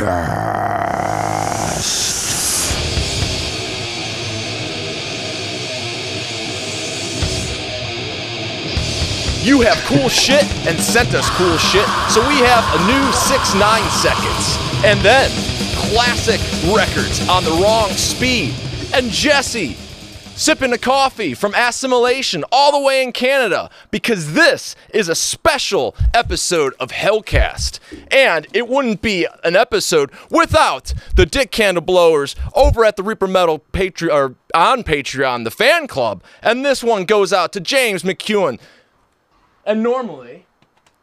Hellcast. You have cool shit and sent us cool shit, so we have a new 6 9 seconds. And then classic records on the wrong speed. And Jesse sipping a coffee from Assimilation all the way in Canada because this is a special episode of Hellcast. And it wouldn't be an episode without the Dick Candle Blowers over at the Reaper Metal Patreon or on Patreon, the fan club. And this one goes out to James McEwen. And normally,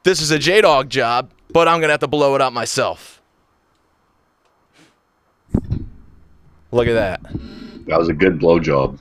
this is a J Dog job, but I'm gonna have to blow it out myself. Look at that. That was a good blowjob.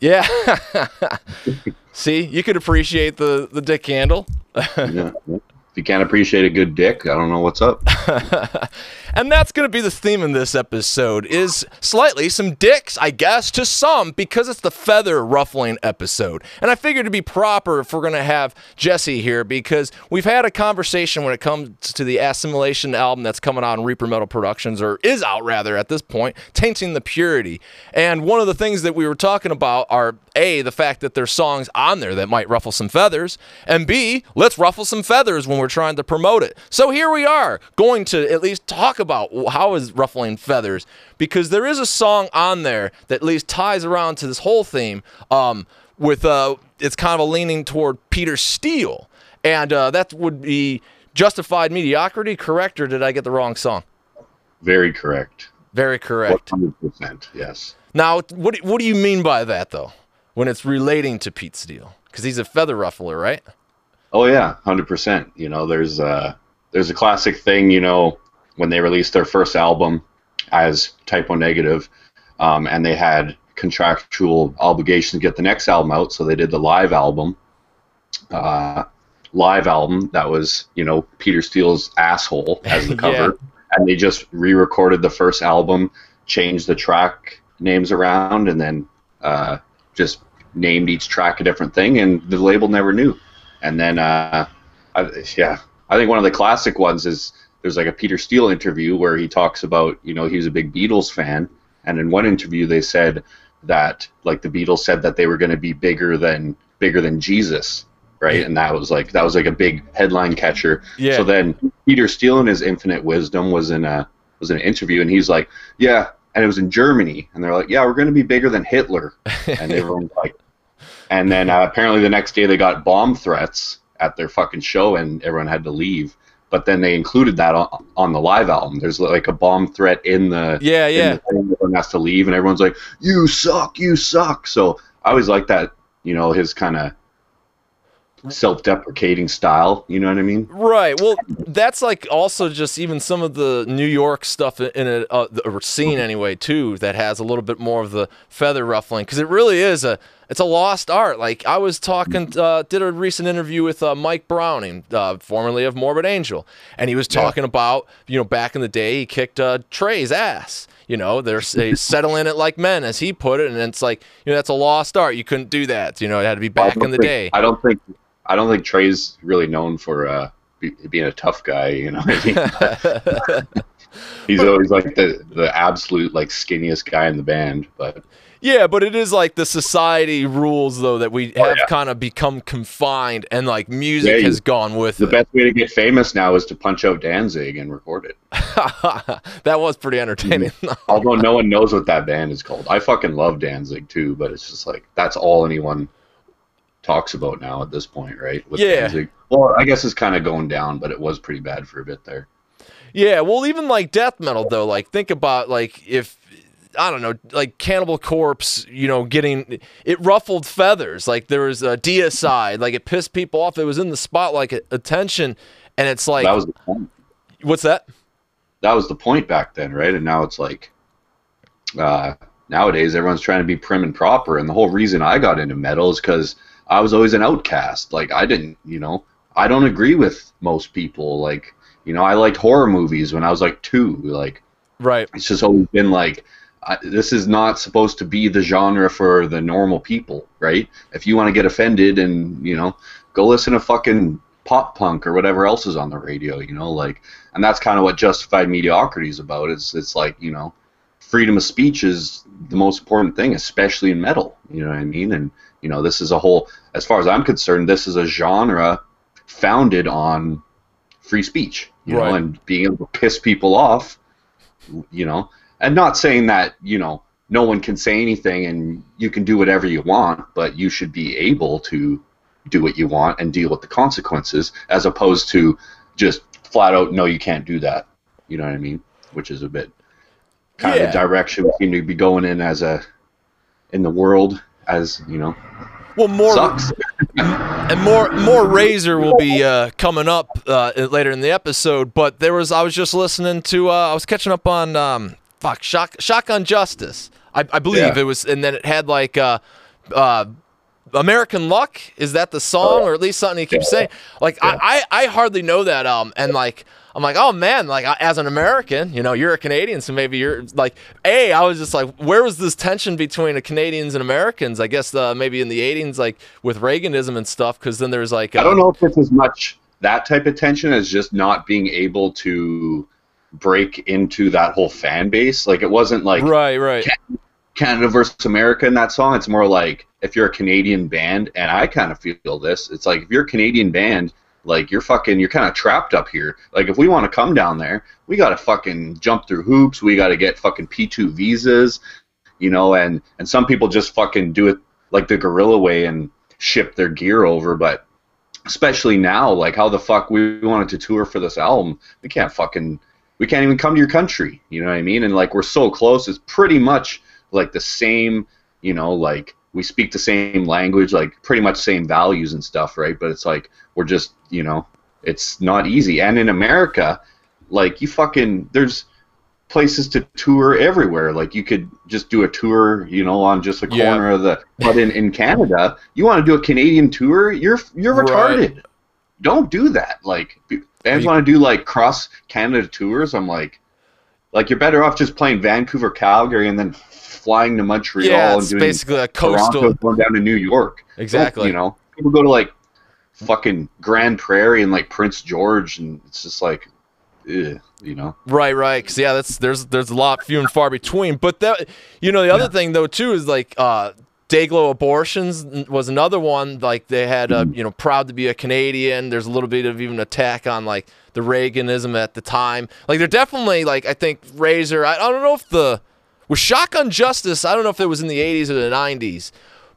Yeah. See, you could appreciate the the dick candle. Yeah. if you can't appreciate a good dick, I don't know what's up. And that's going to be the theme in this episode is slightly some dicks, I guess, to some because it's the feather ruffling episode. And I figured to be proper if we're going to have Jesse here because we've had a conversation when it comes to the Assimilation album that's coming out in Reaper Metal Productions or is out rather at this point, Tainting the Purity. And one of the things that we were talking about are A, the fact that there's songs on there that might ruffle some feathers, and B, let's ruffle some feathers when we're trying to promote it. So here we are, going to at least talk about how is ruffling feathers because there is a song on there that at least ties around to this whole theme um, with uh, it's kind of a leaning toward Peter Steele and uh, that would be justified mediocrity correct or did I get the wrong song Very correct. very correct 100%. Yes. now what do- what do you mean by that though when it's relating to Pete Steele because he's a feather ruffler right Oh yeah, hundred percent. You know, there's uh there's a classic thing. You know, when they released their first album as Type O Negative, um, and they had contractual obligation to get the next album out, so they did the live album. Uh, live album that was you know Peter Steele's asshole as the Yeah. cover, and they just re-recorded the first album, changed the track names around, and then uh, just named each track a different thing, and the label never knew. And then, uh, I, yeah, I think one of the classic ones is there's like a Peter Steele interview where he talks about, you know, he was a big Beatles fan, and in one interview they said that like the Beatles said that they were going to be bigger than bigger than Jesus, right? And that was like that was like a big headline catcher. Yeah. So then Peter Steele in his infinite wisdom was in a was in an interview, and he's like, yeah, and it was in Germany, and they're like, yeah, we're going to be bigger than Hitler, and everyone's like. And then uh, apparently the next day they got bomb threats at their fucking show, and everyone had to leave. But then they included that on, on the live album. There's like a bomb threat in the yeah in yeah the thing, everyone has to leave, and everyone's like, "You suck, you suck." So I always like that, you know, his kind of self-deprecating style. You know what I mean? Right. Well, that's like also just even some of the New York stuff in it, uh, the scene anyway, too, that has a little bit more of the feather ruffling because it really is a it's a lost art. Like I was talking, uh, did a recent interview with uh, Mike Browning, uh, formerly of Morbid Angel, and he was talking about you know back in the day he kicked uh, Trey's ass. You know, they're they settling it like men, as he put it, and it's like you know that's a lost art. You couldn't do that. You know, it had to be back in the think- day. I don't think I don't think Trey's really known for uh, be, being a tough guy. You know, what I mean? he's always like the the absolute like skinniest guy in the band. But Yeah, but it is like the society rules though that we Oh, have yeah. kind of become confined and like music Yeah, you- has gone with the it. best way to get famous now is to punch out Danzig and record it. that was pretty entertaining. Mm-hmm. Although no one knows what that band is called. I fucking love Danzig too, but it's just like that's all anyone talks about now at this point, right? With Yeah. Danzig. Well, I guess it's kind of going down, but it was pretty bad for a bit there. yeah, well even like death metal though, like think about like if I don't know, like Cannibal Corpse, you know, getting it ruffled feathers. Like there was a DSI, like it pissed people off. It was in the spotlight like, attention, and it's like, that was the point. what's that? That was the point back then, right? And now it's like, uh, nowadays everyone's trying to be prim and proper, and the whole reason I got into metal is because I was always an outcast. Like I didn't, you know, I don't agree with most people. Like, you know, I liked horror movies when I was like two. Like, Right. it's just always been like I, this is not supposed to be the genre for the normal people right if you want to get offended and you know go listen to fucking pop punk or whatever else is on the radio, you know, like, and that's kind of what justified mediocrity is about. It's it's like you know, freedom of speech is the most important thing, especially in metal. You know what I mean? And you know, this is a whole, as far as I'm concerned, this is a genre founded on free speech, you right. know, and being able to piss people off, you know, and not saying that you know no one can say anything and you can do whatever you want, but you should be able to do what you want and deal with the consequences as opposed to just flat out no you can't do that you know what i mean which is a bit kind yeah. of the direction we seem to be going in as a in the world as you know well more sucks. and more more razor will be uh, coming up uh, later in the episode but there was i was just listening to uh, i was catching up on um, fuck shock shotgun justice. I, I believe yeah. it was and then it had like uh, uh, American Luck? Is that the song? Or at least something he keeps saying. Like yeah. I, I I hardly know that um and like I'm like oh man like as an American you know you're a Canadian so maybe you're like a I was just like where was this tension between the Canadians and Americans? I guess uh, maybe in the 80s like with Reaganism and stuff because then there's like uh, I don't know if it's as much that type of tension as just not being able to break into that whole fan base like it wasn't like right right Canada versus America in that song. It's more like if you're a Canadian band, and I kind of feel this. It's like if you're a Canadian band, like you're fucking, you're kind of trapped up here. Like if we want to come down there, we got to fucking jump through hoops. We got to get fucking P2 visas, you know. And and some people just fucking do it like the gorilla way and ship their gear over. But especially now, like how the fuck we wanted to tour for this album, we can't fucking, we can't even come to your country. You know what I mean? And like we're so close, it's pretty much like the same, you know, like we speak the same language, like pretty much same values and stuff, right? But it's like we're just, you know, it's not easy. And in America, like you fucking there's places to tour everywhere. Like you could just do a tour, you know, on just a corner yeah. of the. But in, in Canada, you want to do a Canadian tour, you're you're retarded. Right. Don't do that. Like bands want to do like cross Canada tours. I'm like, like you're better off just playing Vancouver, Calgary, and then flying to Montreal yeah, and doing basically a coastal Toronto, going down to New York. Exactly. you know, people go to like fucking Grande Prairie and like Prince George, and it's just like, ugh, you know. Right, right. Cause yeah, that's there's there's a lot few and far between. But that you know the other yeah. thing though too is like uh, Dayglo abortions was another one. Like they had, uh, you know, proud to be a Canadian. There's a little bit of even attack on like the Reaganism at the time. Like they're definitely like I think Razor. I, I don't know if the with Shotgun Justice, I don't know if it was in the 80s or the 90s,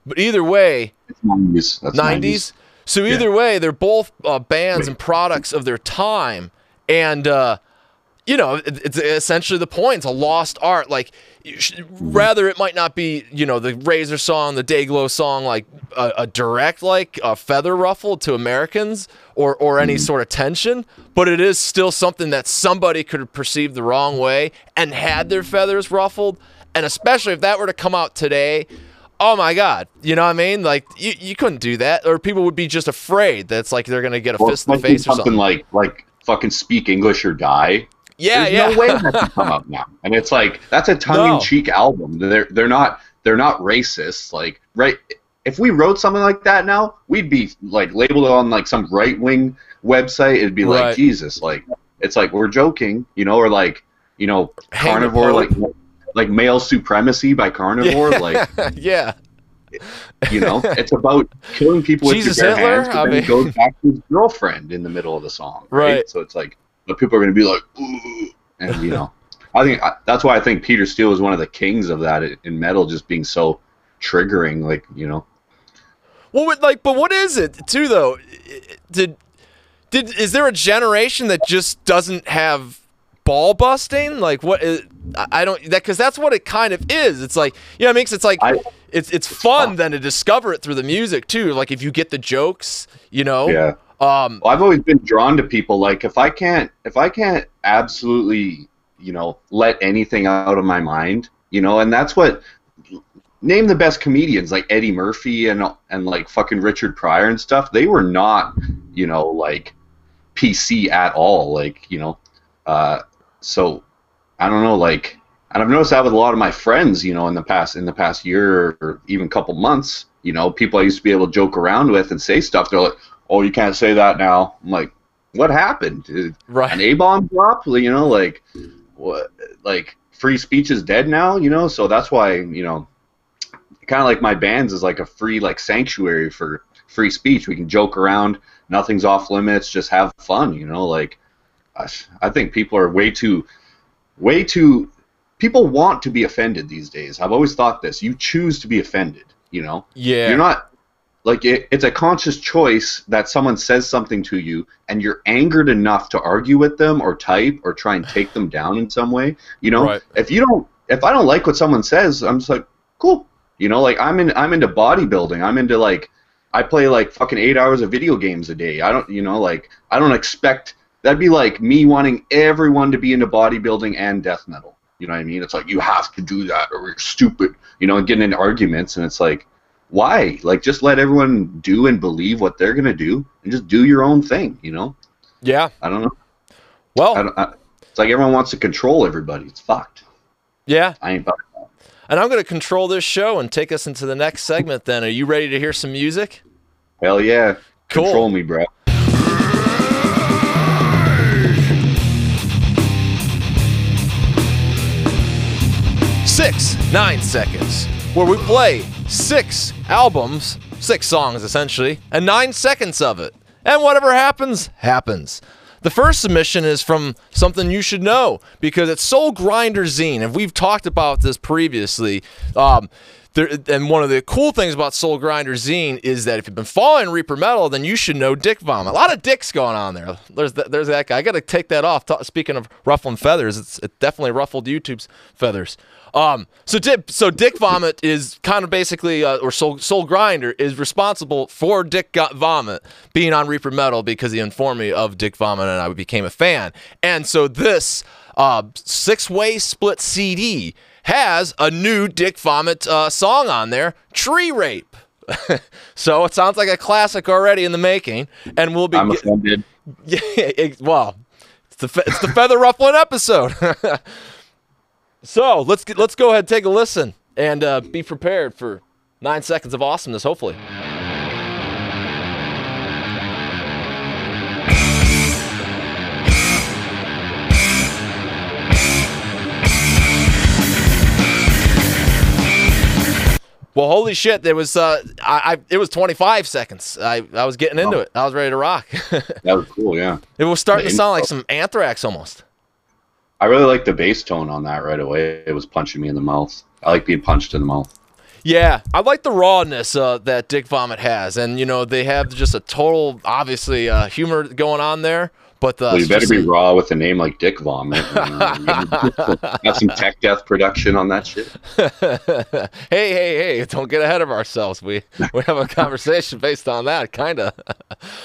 but either way, 90s. 90s. 90s. So either yeah. way, they're both uh, bands and products of their time, and uh, you know, it, it's essentially the point. It's a lost art. Like, rather it might not be, you know, the Razor song, the Dayglo song, like a, a direct like a feather ruffle to Americans or or any mm. sort of tension, but it is still something that somebody could perceive the wrong way and had their feathers ruffled. And especially if that were to come out today, oh my god, you know what I mean? Like you, you couldn't do that, or people would be just afraid that's like they're gonna get a fist in the face or something. like like fucking speak English or die. Yeah, There's yeah. no way that can come out now. And it's like that's a tongue-in-cheek no. album. They're they're not they're not racist. Like right, if we wrote something like that now, we'd be like labeled on like some right-wing website. It'd be like. Jesus. Like it's like we're joking, you know, or like you know, carnivore like like male supremacy by carnivore. Yeah. Like yeah. You know, it's about killing people Jesus with your bare Hitler? hands, but I then mean... goes back to his girlfriend in the middle of the song. Right. right. So it's like but people are going to be like, Ooh, and you know, I think that's why I think Peter Steele is one of the kings of that in metal, just being so triggering. Like you know. Well, like, but what is it too though? Did did is there a generation that just doesn't have ball busting? Like what? Is, I don't that because that's what it kind of is. It's like you yeah, it makes it's like I, it's it's fun fun then to discover it through the music too. Like if you get the jokes, you know. Yeah. Um, well, I've always been drawn to people like if I can't if I can't absolutely you know let anything out of my mind, you know, and that's what name the best comedians like Eddie Murphy and and like fucking Richard Pryor and stuff. They were not you know like PC at all, like you know. Uh, so I don't know, like, and I've noticed that with a lot of my friends, you know, in the past in the past year or even couple months, you know, people I used to be able to joke around with and say stuff. They're like, "Oh, you can't say that now." I'm like, "What happened? Did Right. an A bomb drop? You know, like what? Like free speech is dead now? You know, so that's why you know, kind of like my bands is like a free like sanctuary for free speech. We can joke around, nothing's off limits, just have fun. You know, like I, I think people are way too, way too. People want to be offended these days. I've always thought this. You choose to be offended. You know, Yeah. you're not like it, it's a conscious choice that someone says something to you and you're angered enough to argue with them or type or try and take them down in some way you know? Right. if you don't if i don't like what someone says i'm just like cool. You know like i'm in i'm into bodybuilding. I'm into like i play like fucking eight hours of video games a day. I don't you know like i don't expect that'd be like me wanting everyone to be into bodybuilding and death metal. You know what i mean? It's like you have to do that or you're stupid you know and getting into arguments and it's like why? Like, just let everyone do and believe what they're gonna do, and just do your own thing. You know? yeah. I don't know. Well, I don't, I, it's like everyone wants to control everybody. It's fucked. yeah. I ain't. fucked. And I'm going to control this show and take us into the next segment then. Are you ready to hear some music? Hell yeah. Cool. Control me, bro. Six, nine seconds, where we play six albums, six songs essentially, and nine seconds of it. And whatever happens, happens. The first submission is from something you should know because it's Soul Grinder Zine, and we've talked about this previously. Um, there, and one of the cool things about Soul Grinder Zine is that if you've been following Reaper Metal, then you should know Dick Vomit. A lot of dicks going on there. There's that, there's that guy. I got to take that off. Speaking of ruffling feathers, it's, it definitely ruffled YouTube's feathers. Um, so Dick, so Dick Vomit is kind of basically, uh, or Soul, Soul Grinder is responsible for Dick Go- Vomit being on Reaper Metal because he informed me of Dick Vomit and I became a fan. And so this uh, six-way split CD has a new Dick Vomit uh, song on there, Tree Rape. so it sounds like a classic already in the making, and we'll be I'm offended. yeah, it, well, it's the fe- it's the feather ruffling episode. so let's get, let's go ahead and take a listen and uh, be prepared for nine seconds of awesomeness. Hopefully. Well, holy shit! There was uh, I, I it was 25 seconds. I, I was getting into Oh. it. I was ready to rock. That was cool. Yeah. it was starting to The sound like some Anthrax almost. I really like the bass tone on that right away. It was punching me in the mouth. I like being punched in the mouth. Yeah, I like the rawness uh, that Dick Vomit has, and you know they have just a total, obviously, uh, humor going on there. But uh, Well, you better be raw with a name like Dick Vomit. Got some tech death production on that shit. hey, hey, hey! Don't get ahead of ourselves. We we have a conversation based on that, kind of.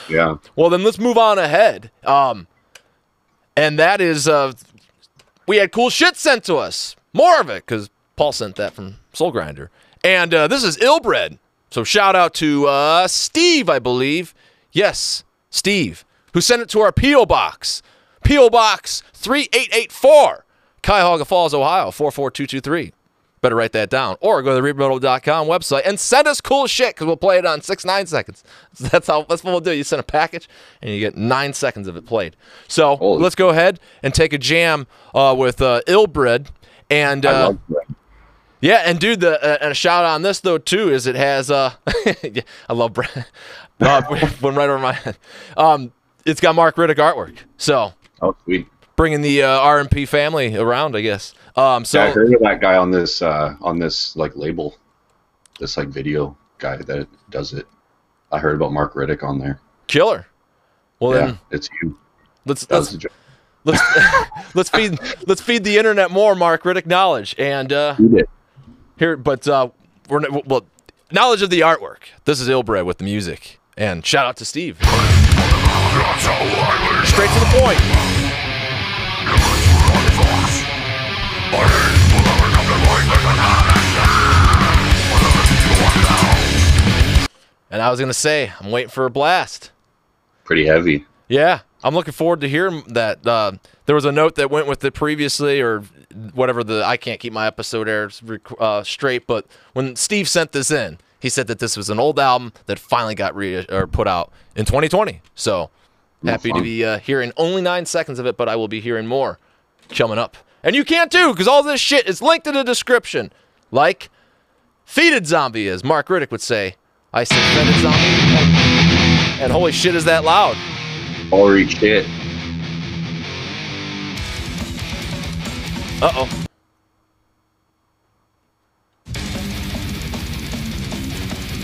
Yeah. Well, then let's move on ahead. Um, and that is uh, we had cool shit sent to us. More of it because Paul sent that from Soul Grinder, and uh, this is Illbred. So shout out to uh, Steve, I believe. Yes, Steve, who sent it to our PO box, PO box three eight eight four, Cuyahoga Falls, Ohio four four two two three. Better write that down. Or go to the ReapMetal.com website and send us cool shit because we'll play it on six, nine seconds. That's how that's what we'll do. You send a package and you get nine seconds of it played. So Holy- let's go ahead and take a jam uh, with uh, Illbred. And uh, yeah, and dude, the uh, and a shout out on this though too is it has uh, yeah, I love Brad. Uh, went right over my head. Um, it's got Mark Riddick artwork, so Oh, sweet. Bringing the uh, RMP family around, I guess. Um, so Yeah, I heard of that guy on this uh, on this like label, this like video guy that does it. I heard about Mark Riddick on there. killer. Well yeah, then, it's you. let's That let's let's let's feed let's feed the internet more Mark Riddick knowledge and uh, here, but uh, we're well knowledge of the artwork. This is Illbred with the music, and shout out to Steve. Straight to the point. And I was gonna say, I'm waiting for a blast. Pretty heavy. Yeah, I'm looking forward to hearing that. Uh, there was a note that went with it previously, or whatever the I can't keep my episode airs rec- uh, straight. But when Steve sent this in, he said that this was an old album that finally got re- or put out in 2020. So happy to be uh, hearing only nine seconds of it, but I will be hearing more coming up. And you can't too, because all this shit is linked in the description. Like Fetid Zombie is, Mark Riddick would say. I said Zombie. And, and holy shit, is that loud? Holy shit. Uh oh.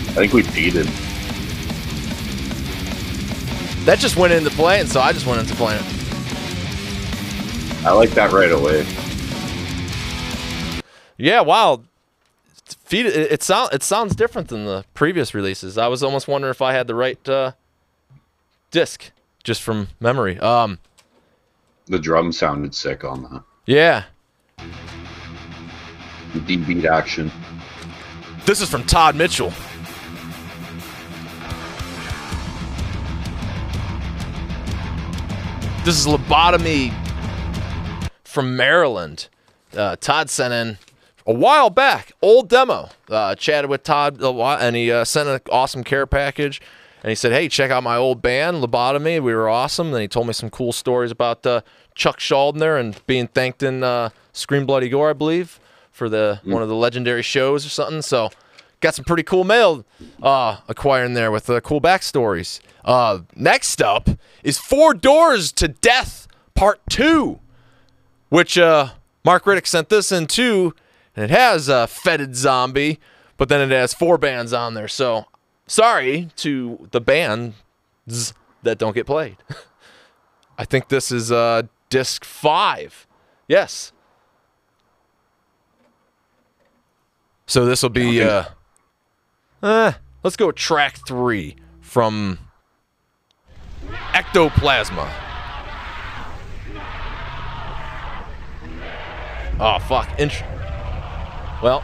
I think we beat him. That just went into playing, so I just went into it. I like that right away. Yeah, wow. It, it sound it sounds different than the previous releases. I was almost wondering if I had the right uh, disc just from memory. Um, The drum sounded sick on that. yeah. The deep beat action. This is from Todd Mitchell. This is Lobotomy from Maryland. Uh, Todd sent in a while back, old demo. Uh, chatted with Todd a lot, and he uh, sent an awesome care package. And he said, "Hey, check out my old band, Lobotomy. We were awesome." Then he told me some cool stories about uh, Chuck Schuldiner and being thanked in uh, Scream Bloody Gore, I believe, for the one of the legendary shows or something. So, got some pretty cool mail uh, acquiring there with uh, cool backstories. Uh, next up is Four Doors to Death Part Two which uh, Mark Riddick sent this in too, and it has a Fetid Zombie, but then it has four bands on there. So sorry to the bands that don't get played. I think this is uh, disc five. Yes. So this will be. Uh, uh, let's go with track three from Ectoplasma. Oh fuck! Intro. Well,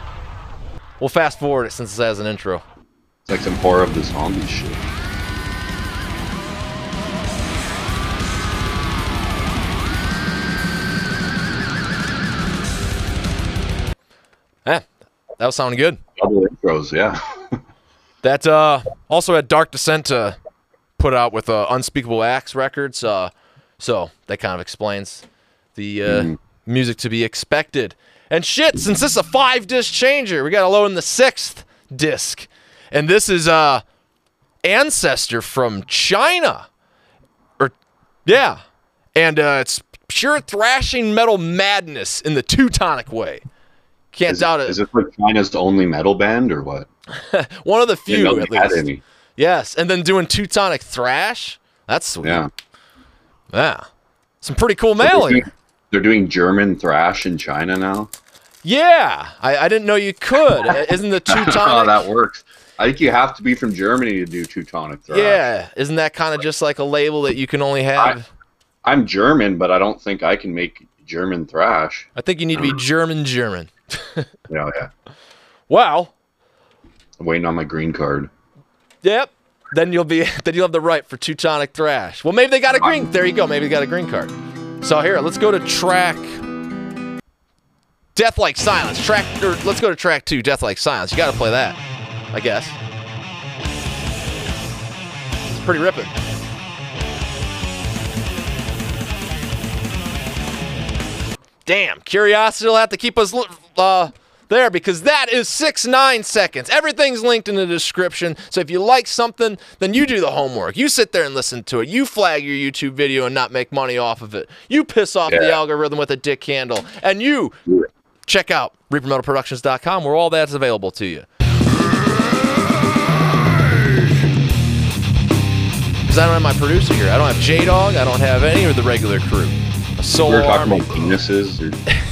we'll fast forward it since it has an intro. It's like some horror of the zombie shit. Eh, that was sounding good. Double intros, yeah. That uh, also had Dark Descent uh, put out with uh, Unspeakable Acts Records. Uh, so that kind of explains the uh, music to be expected. And shit, since this is a five disc changer, we got to load in the sixth disc. And this is uh, Ancestor from China. Or, yeah. And uh, it's pure thrashing metal madness in the Teutonic way. Can't Is, doubt it. is it like China's only metal band or what? One of the few, at least. any. Yes, and then doing Teutonic thrash. That's sweet. Yeah. Yeah. Some pretty cool They're mail doing, here. They're doing German thrash in China now. Yeah, I, I didn't know you could. Isn't the Oh, Teutonic? that works. I think you have to be from Germany to do Teutonic thrash. yeah, isn't that kind of just like a label that you can only have? I'm German, but I don't think I can make German thrash. I think you need to be German, German. Yeah, yeah. Wow. I'm waiting on my green card. Yep. Then you'll be then you'll have the right for Teutonic thrash. Well, maybe they got a green. There you go. Maybe they got a green card. So here, let's go to track. Death Like Silence. Track. Or let's go to track two. Death Like Silence. You got to play that. I guess. It's pretty ripping. Damn, curiosity will have to keep us uh, there because that is six nine seconds. Everything's linked in the description. So if you like something, then you do the homework. You sit there and listen to it. You flag your YouTube video and not make money off of it. You piss off the algorithm with a dick handle, and you check out ReaperMetalProductions.com where all that's available to you. Because I don't have my producer here. I don't have J Dog. I don't have any of the regular crew. A We were talking army. about penises.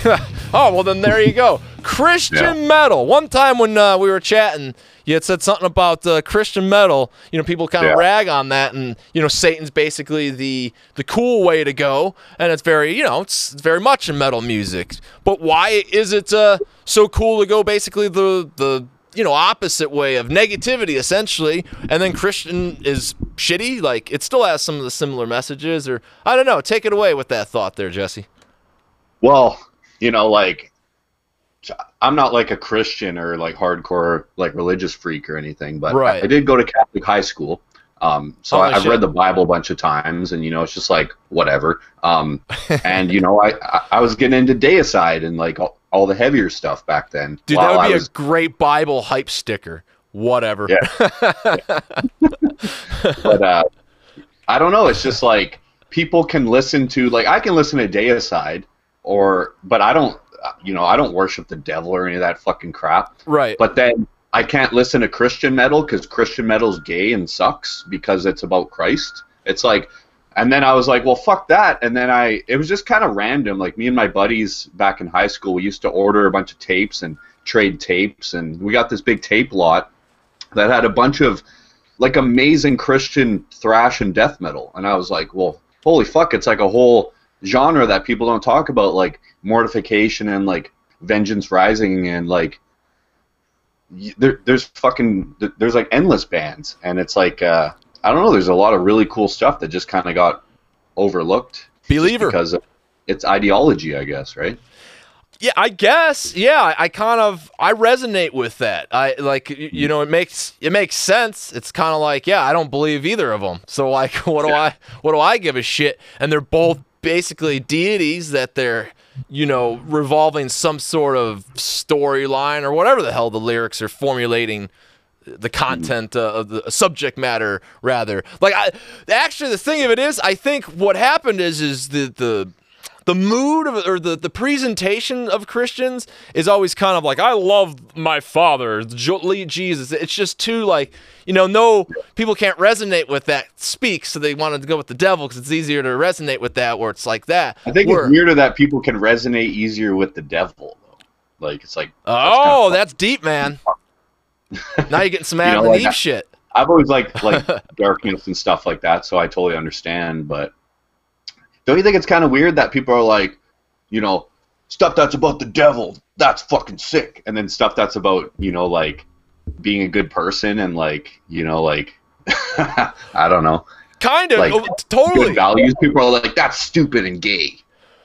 Or, Oh well, then there you go. Christian Yeah. metal. One time when uh, we were chatting, you had said something about uh, Christian metal. You know, people kind of Yeah. rag on that, and you know, Satan's basically the the cool way to go, and it's very, you know, it's, it's very much in metal music. But why is it uh, so cool to go basically the the you know opposite way of negativity essentially, and then Christian is shitty? Like it still has some of the similar messages, or I don't know. Take it away with that thought there, Jesse. well, you know, like I'm not like a Christian or like hardcore like religious freak or anything, but Right. I, I did go to Catholic high school. Um, so Holy I, I've read the Bible a bunch of times, and you know, it's just like whatever. Um, and you know, I, I I was getting into deicide and like all, all the heavier stuff back then. Dude, that would be was- a great Bible hype sticker. Whatever. Yeah. but uh, I don't know. It's just like people can listen to like I can listen to Deicide, or but I don't. You know, I don't worship the devil or any of that fucking crap. right. But then I can't listen to Christian metal because Christian metal's gay and sucks because it's about Christ. It's like, and then I was like, well, fuck that. And then I, it was just kind of random. Like me and my buddies back in high school, we used to order a bunch of tapes and trade tapes, and we got this big tape lot that had a bunch of like amazing Christian thrash and death metal. And I was like, well, holy fuck, it's like a whole genre that people don't talk about, like mortification and like vengeance rising and like there, there's fucking there's like endless bands and it's like uh, I don't know. There's a lot of really cool stuff that just kind of got overlooked Believer. because of its ideology, I guess, right? Yeah, I guess. Yeah, I, kind of I resonate with that. I like you know it makes it makes sense. It's kind of like yeah, I don't believe either of them. So like, what do I what do I give a shit? And they're both basically deities that they're you know revolving some sort of storyline or whatever the hell the lyrics are formulating the content uh, of the subject matter rather. Like I actually the thing of it is I think what happened is is the the the mood of or the, the presentation of Christians is always kind of like I love my father, Jesus. It's just too like you know no people can't resonate with that speak, so they wanted to go with the devil because it's easier to resonate with that where it's like that. I think Where- it's weirder that people can resonate easier with the devil, though. Like it's like oh, kinda- that's deep, man. now you're getting some know, Adam like and Eve I- shit. I've always liked like darkness and stuff like that, so I totally understand. But don't you think it's kind of weird that people are like, you know, stuff that's about the devil, that's fucking sick, and then stuff that's about you know like being a good person and like you know like I don't know Kind of, like, oh, totally. good values. People are like that's stupid and gay.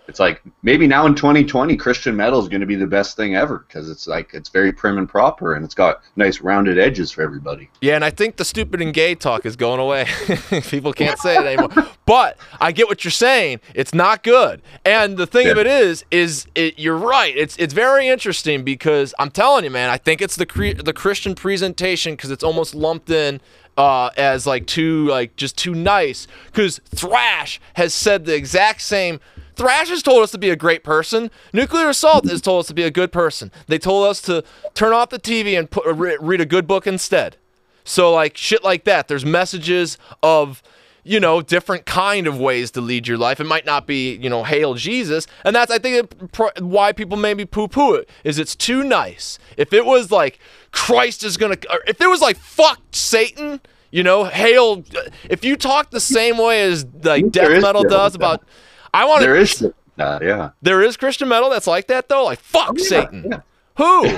It's like maybe now in 2020, Christian metal is going to be the best thing ever because it's like it's very prim and proper and it's got nice rounded edges for everybody. Yeah, and I think the stupid and gay talk is going away. People can't say it anymore. but I get what you're saying. It's not good. And the thing of it is, is it, you're right. It's it's very interesting because I'm telling you, man. I think it's the cre- the Christian presentation because it's almost lumped in uh, as like too like just too nice. Because Thrash has said the exact same. Thrash has told us to be a great person. Nuclear Assault has told us to be a good person. They told us to turn off the TV and put, read a good book instead. So like shit like that. There's messages of you know different kind of ways to lead your life. It might not be you know hail Jesus, and that's I think it, why people maybe poo poo it is it's too nice. If it was like Christ is gonna, if it was like fuck Satan. You know, hail. If you talk the same way as like death metal does about that. I want There is that, uh, yeah. There is Christian metal that's like that though. Like fuck Yeah, Satan. yeah. Who?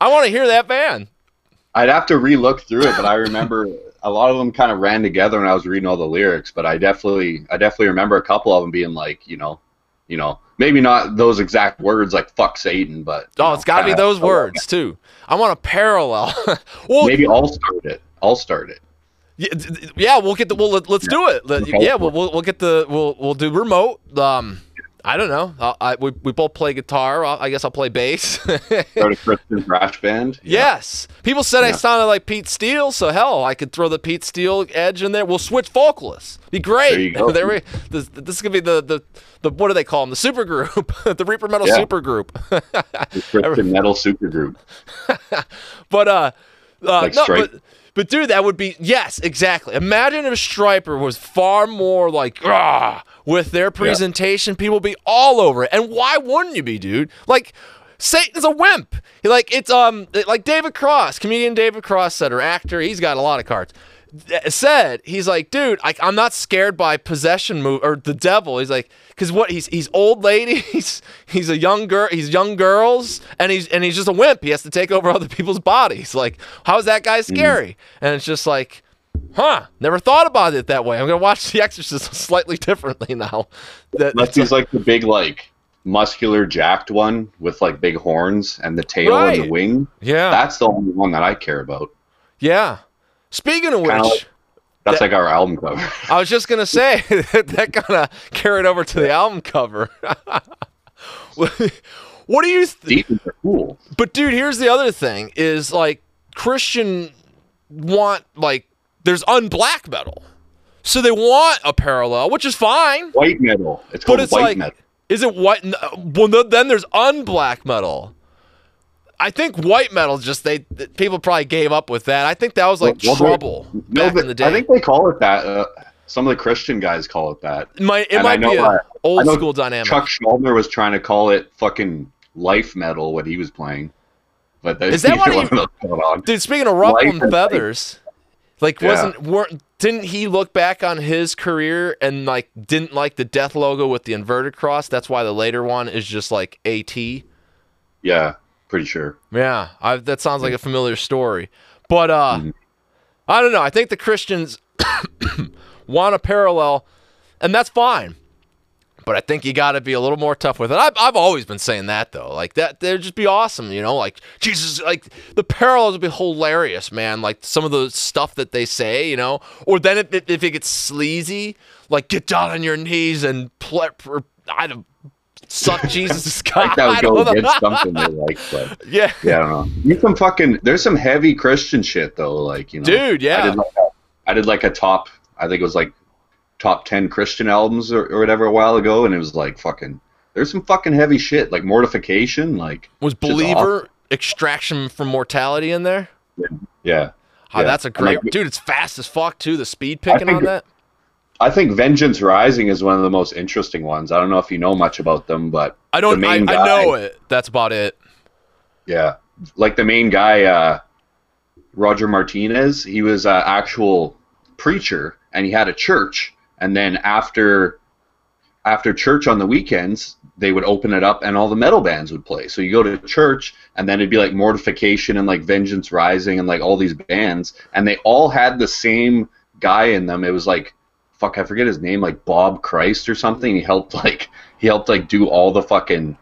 I want to hear that band. I'd have to re-look through it, but I remember a lot of them kind of ran together when I was reading all the lyrics. But I definitely, I definitely remember a couple of them being like, you know, you know, maybe not those exact words like "fuck Satan," but Oh, know, it's got to be those words too. I want a parallel. well, Maybe I'll start it. I'll start it. Yeah, yeah, we'll get the. Well, let, let's do it. Let- yeah, we'll, we'll we'll get the. We'll we'll do remote. Um, I don't know. I, I we, we both play guitar. i I guess I'll play bass. A Christian thrash band. yes. People said I sounded like Pete Steele, so hell, I could throw the Pete Steele edge in there. We'll switch vocalists. Be great. There you go. There we. This, this is gonna be the the the what do they call them? The super group, the Reaper Metal Yeah. super group. The Christian metal supergroup. But uh, uh Like no, but but dude, that would be yes, exactly. Imagine if Stryper was far more like ah with their presentation, people would be all over it. And why wouldn't you be, dude? Like Satan's a wimp. Like it's um like David Cross, comedian David Cross said, or actor. He's got a lot of cards. Said he's like, dude, I, I'm not scared by possession move or the devil. He's like, because what he's he's old ladies, he's a young girl, he's young girls, and he's and he's just a wimp. He has to take over other people's bodies. Like, how is that guy mm. scary? And it's just like, huh? Never thought about it that way. I'm gonna watch The Exorcist slightly differently now. That Unless he's like the big like muscular, jacked one with like big horns and the tail and the wing. Yeah. That's the only one that I care about. yeah. Speaking of which, like- That's That- like our album cover. I was just gonna say that kind of carried over to the album cover. what do you? Th- Demons are cool. but dude, here's the other thing: is like Christian want like there's unblack metal, so they want a parallel, which is fine. White metal. It's But called it's white like, metal. is it white? Uh, well, then there's unblack metal. I think white metal just they people probably gave up with that. I think that was like Well, trouble No, back but in the day. I think they call it that. Uh, some of the Christian guys call it that. it might it and might be a uh, old school dynamic. Chuck Schuldiner was trying to call it fucking life metal when he was playing. But Is that what he- one of those going on. Dude, speaking of ruffle Life and feathers, like Yeah. wasn't weren't didn't he look back on his career and like didn't like the death logo with the inverted cross? That's why the later one is just like AT. Yeah, pretty sure. Yeah, I, that sounds like a familiar story. But uh, Mhm. I don't know. I think the Christians want a parallel, and that's fine. But I think you got to be a little more tough with it. I've, I've always been saying that though. Like that, they'd just be awesome, you know. Like Jesus, like the parallels would be hilarious, man. Like some of the stuff that they say, you know. Or then if, if it gets sleazy, like get down on your knees and play, I don't suck Jesus' cock. that would go against something they like, but Yeah, yeah, I don't know. You some fucking. There's some heavy Christian shit though, like you know. dude. Yeah. I did like a, I did like a top. I think it was like top ten Christian albums or, or whatever a while ago, and it was like fucking. There's some fucking heavy shit like Mortification, like Was Believer Extraction from Mortality in there? yeah. Oh, Yeah. Ah, that's a great like, dude. It's fast as fuck too. The speed picking think on that. I think Vengeance Rising is one of the most interesting ones. I don't know if you know much about them, but I don't. I, main I guy- know it. That's about it. Yeah, like the main guy, uh, Roger Martinez. He was an actual preacher, and he had a church. And then after after church on the weekends, they would open it up, and all the metal bands would play. So you go to church, and then it'd be like Mortification and like Vengeance Rising and like all these bands, and they all had the same guy in them. It was like fuck, I forget his name, like Bob Christ or something. He helped like he helped like do all the fucking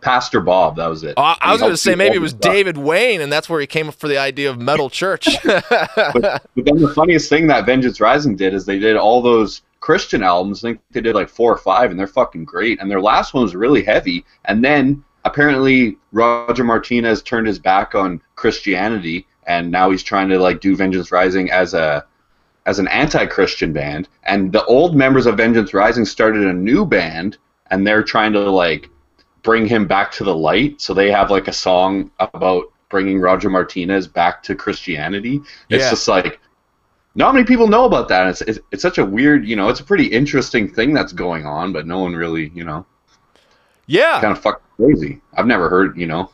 Pastor Bob. That was it. Uh, I was going to say maybe it was stuff. David Wayne, and that's where he came up for the idea of metal church. But then the funniest thing that Vengeance Rising did is they did all those Christian albums. I think they did like four or five, and they're fucking great. And their last one was really heavy. And then apparently Roger Martinez turned his back on Christianity, and now he's trying to like do Vengeance Rising as a as an anti-Christian band. And the old members of Vengeance Rising started a new band, and they're trying to like bring him back to the light. So they have like a song about bringing Roger Martinez back to Christianity. It's Yeah. just like not many people know about that. It's, it's it's such a weird, you know, it's a pretty interesting thing that's going on, but no one really, you know, yeah. kind of fucking crazy. I've never heard, you know,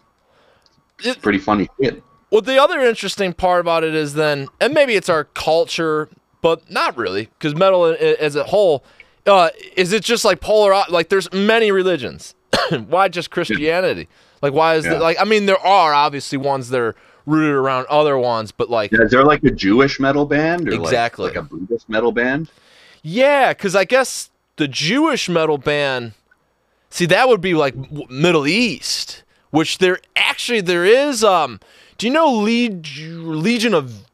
It- pretty funny shit. Well, the other interesting part about it is then, and maybe it's our culture, but not really, because metal as a whole, uh, is it just like polar? Like, there's many religions. why just Christianity? Like, why is Yeah. it like? I mean, there are obviously ones that are rooted around other ones, but like, Yeah, is there like a Jewish metal band or Exactly. like, a Buddhist metal band? yeah, because I guess the Jewish metal band, see, that would be like Middle East, which there actually there is. Um, do you know Legion of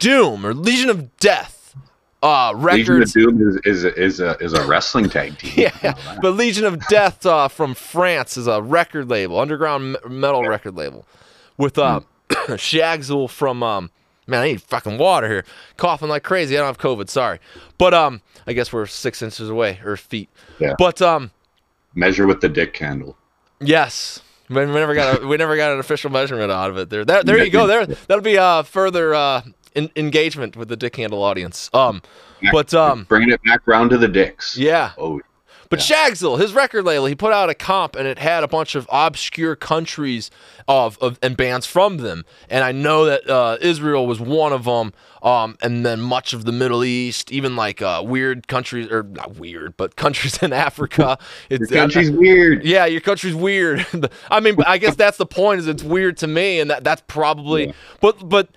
Doom or Legion of Death? Uh, Legion of Doom is is a, is a is a wrestling tag team. Yeah, but Legion of Death uh, from France is a record label, underground me- metal record label, with uh, Shaxul from um. Man, I need fucking water here. Coughing like crazy. I don't have COVID. Sorry, but um, I guess we're six inches away or feet. Yeah. But um, Measure with the dick candle. yes, we never got a, we never got an official measurement out of it. There, there, there you go. There, that'll be uh further uh in, engagement with the Dick Handle audience. Um, but um, Bringing it back round to the dicks. yeah. Oh, But Shaxul, his record label, he put out a comp and it had a bunch of obscure countries of, of and bands from them. And I know that uh, Israel was one of them. Um, and then much of the Middle East, even like uh, weird countries, or not weird, but countries in Africa. your It's, country's weird. yeah, your country's weird. I mean, I guess that's the point. Is it's weird to me, and that that's probably. Yeah. But but,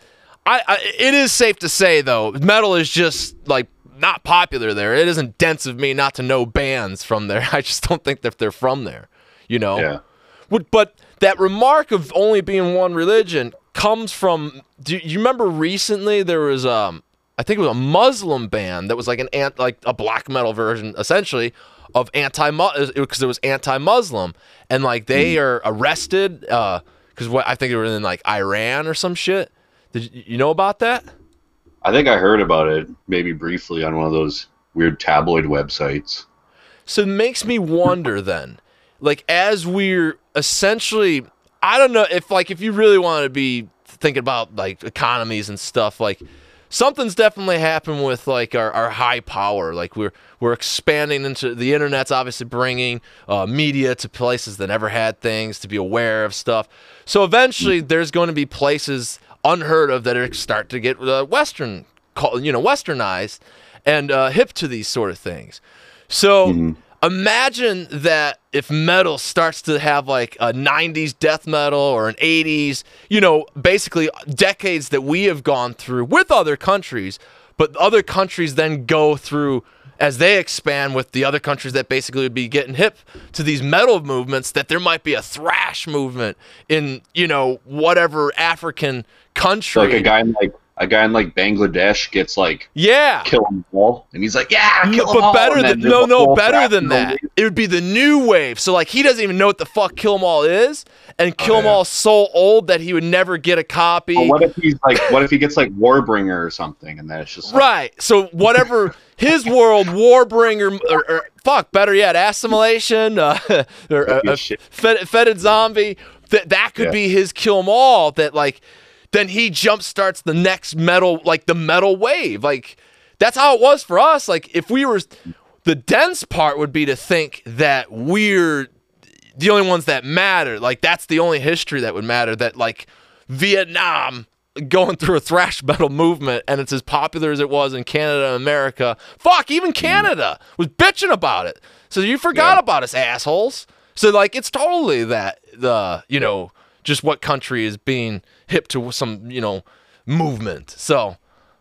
I, I it is safe to say though, metal is just like not popular there. It isn't dense of me not to know bands from there. I just don't think that they're from there. You know. Yeah. But that remark of only being one religion comes from. Do you remember recently there was um I think it was a Muslim band that was like an ant like a black metal version essentially of anti because it was anti-Muslim and like they are arrested uh because what I think they were in like Iran or some shit. Did you, you know about that? I think I heard about it maybe briefly on one of those weird tabloid websites. So it makes me wonder then, like as we're essentially, I don't know if like if you really want to be thinking about like economies and stuff, like something's definitely happened with like our, our high power. Like we're we're expanding into the internet's obviously bringing uh, media to places that never had things to be aware of stuff. So eventually, there's going to be places unheard of that are start to get uh, Western, you know, Westernized and uh, hip to these sort of things. So imagine that if metal starts to have like a 90s death metal or an 80s, you know, basically decades that we have gone through with other countries, but other countries then go through as they expand with the other countries that basically would be getting hip to these metal movements that there might be a thrash movement in, you know, whatever African country. Like a guy in like a guy in like Bangladesh gets like yeah. kill them all, and he's like, yeah, kill them but all. better than no no better than that. It would be the new wave. So like he doesn't even know what the fuck kill them All is, and Kill 'Em Oh, yeah. All so old that he would never get a copy. But what if he's like, what if he gets like Warbringer or something, and then it's just like, Right. So whatever his world, Warbringer, or, or fuck, better yet, assimilation, uh, or uh, fed, fetid zombie. That that could Yeah. be his kill them all. That like, then he jump starts the next metal, like the metal wave. Like that's how it was for us. Like if we were, the dense part would be to think that we're the only ones that matter. Like that's the only history that would matter. That like Vietnam going through a thrash metal movement and it's as popular as it was in Canada and America. Fuck, even mm-hmm. Canada was bitching about it. So you forgot Yeah. about us assholes. So like it's totally that the you know just what country is being hip to some you know movement. So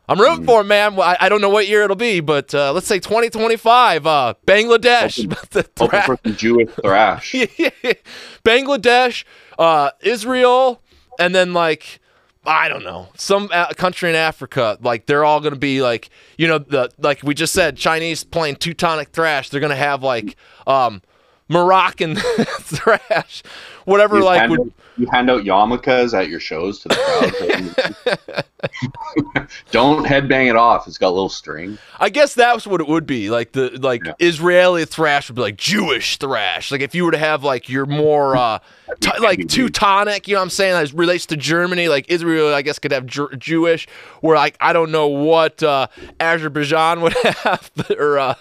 I'm rooting for it, man. I, I don't know what year it'll be, but uh, let's say 2025. Uh, Bangladesh, the hoping thra- for some Jewish thrash. Bangladesh, uh, Israel, and then like I don't know some uh, country in Africa. Like they're all gonna be like you know the like we just said Chinese playing Teutonic thrash. They're gonna have like um, Moroccan thrash, whatever. You like hand, would, out, you hand out yarmulkes at your shows to the crowd. Don't headbang it off. It's got a little string. I guess that's what it would be. Like the like Yeah. Israeli thrash would be like Jewish thrash. Like if you were to have like your more uh t- like Teutonic, you know what I'm saying? That relates to Germany. Like Israel, I guess could have Jer- Jewish. Where like I don't know what uh, Azerbaijan would have or uh,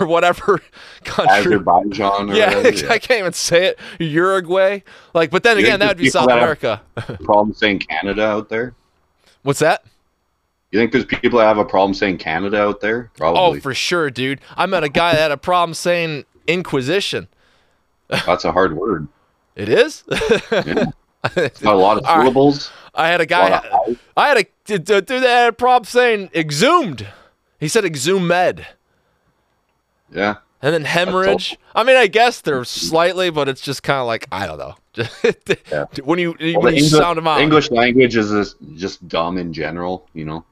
or whatever country. Azerbaijan or Yeah, whatever, I can't even say it. Uruguay. Like, but then You again, that would be South America. Problem saying Canada out there. What's that? You think there's people that have a problem saying Canada out there? Probably. Oh, for sure, dude. I met a guy that had a problem saying Inquisition. That's a hard word. It is. Yeah. A lot of syllables. I had a A guy. hype. I had a dude that had a problem saying exhumed. He said exhumed, Yeah. and then hemorrhage. I mean, I guess they're mm-hmm. slightly, but it's just kind of like I don't know. Yeah. When you when you English, sound them out. English language is just, just dumb in general, you know.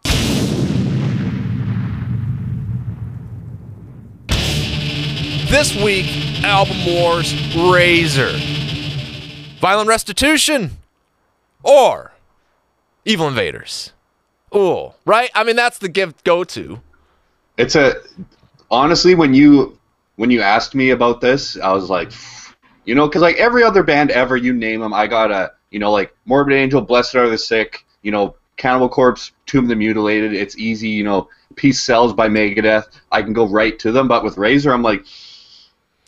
This week, album wars, Razor, Violent Restitution, or Evil Invaders. Ooh, right? I mean, that's the gift go to. It's a honestly when you when you asked me about this, I was like, you know, because like every other band ever, you name them, I got a you know like Morbid Angel, Blessed Are the Sick, you know, Cannibal Corpse, Tomb of the Mutilated. It's easy, you know, Peace Sells by Megadeth. I can go right to them, but with Razor, I'm like.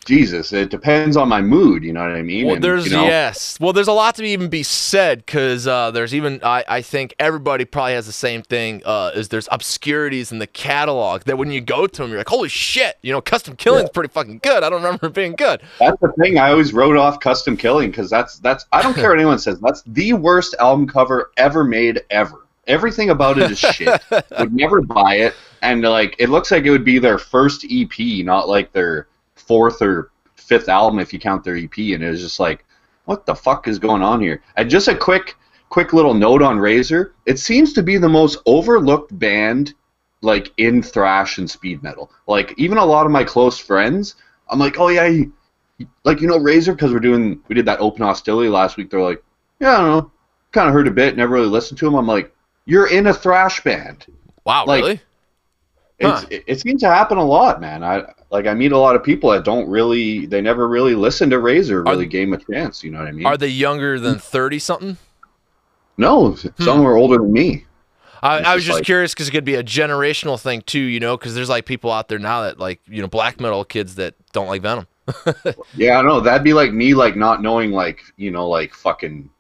Jesus, it depends on my mood. You know what I mean? Well, And, there's you know, yes. Well, there's a lot to even be said because uh, there's even I, I think everybody probably has the same thing. Uh, is there's obscurities in the catalog that when you go to them, you're like, holy shit, you know, Custom Killing's pretty fucking good. I don't remember it being good. That's the thing. I always wrote off Custom Killing because that's that's I don't care what anyone says. That's the worst album cover ever made ever. Everything about it is shit. Would never buy it, and like it looks like it would be their first EP, not like their fourth or fifth album if you count their EP, and it was just like, what the fuck is going on here? And just a quick, quick little note on Razor. It seems to be the most overlooked band, like in thrash and speed metal. Like even a lot of my close friends, I'm like, oh yeah, he, like you know Razor because we're doing we did that open hostility last week. They're like, yeah, I don't know, kind of heard a bit, never really listened to them. I'm like, you're in a thrash band. Wow, Like, really? Huh. it, it seems to happen a lot, man. I like I meet a lot of people that don't really, they never really listen to Razor, Are- really gave 'em a chance. You know what I mean? Are they younger than hmm. thirty something? no, hmm. some are older than me. I, I was just just like- curious because it could be a generational thing too, you know, because there's like people out there now that like you know black metal kids that don't like Venom. Yeah, I know. That'd be like me, like not knowing, like you know, like fucking.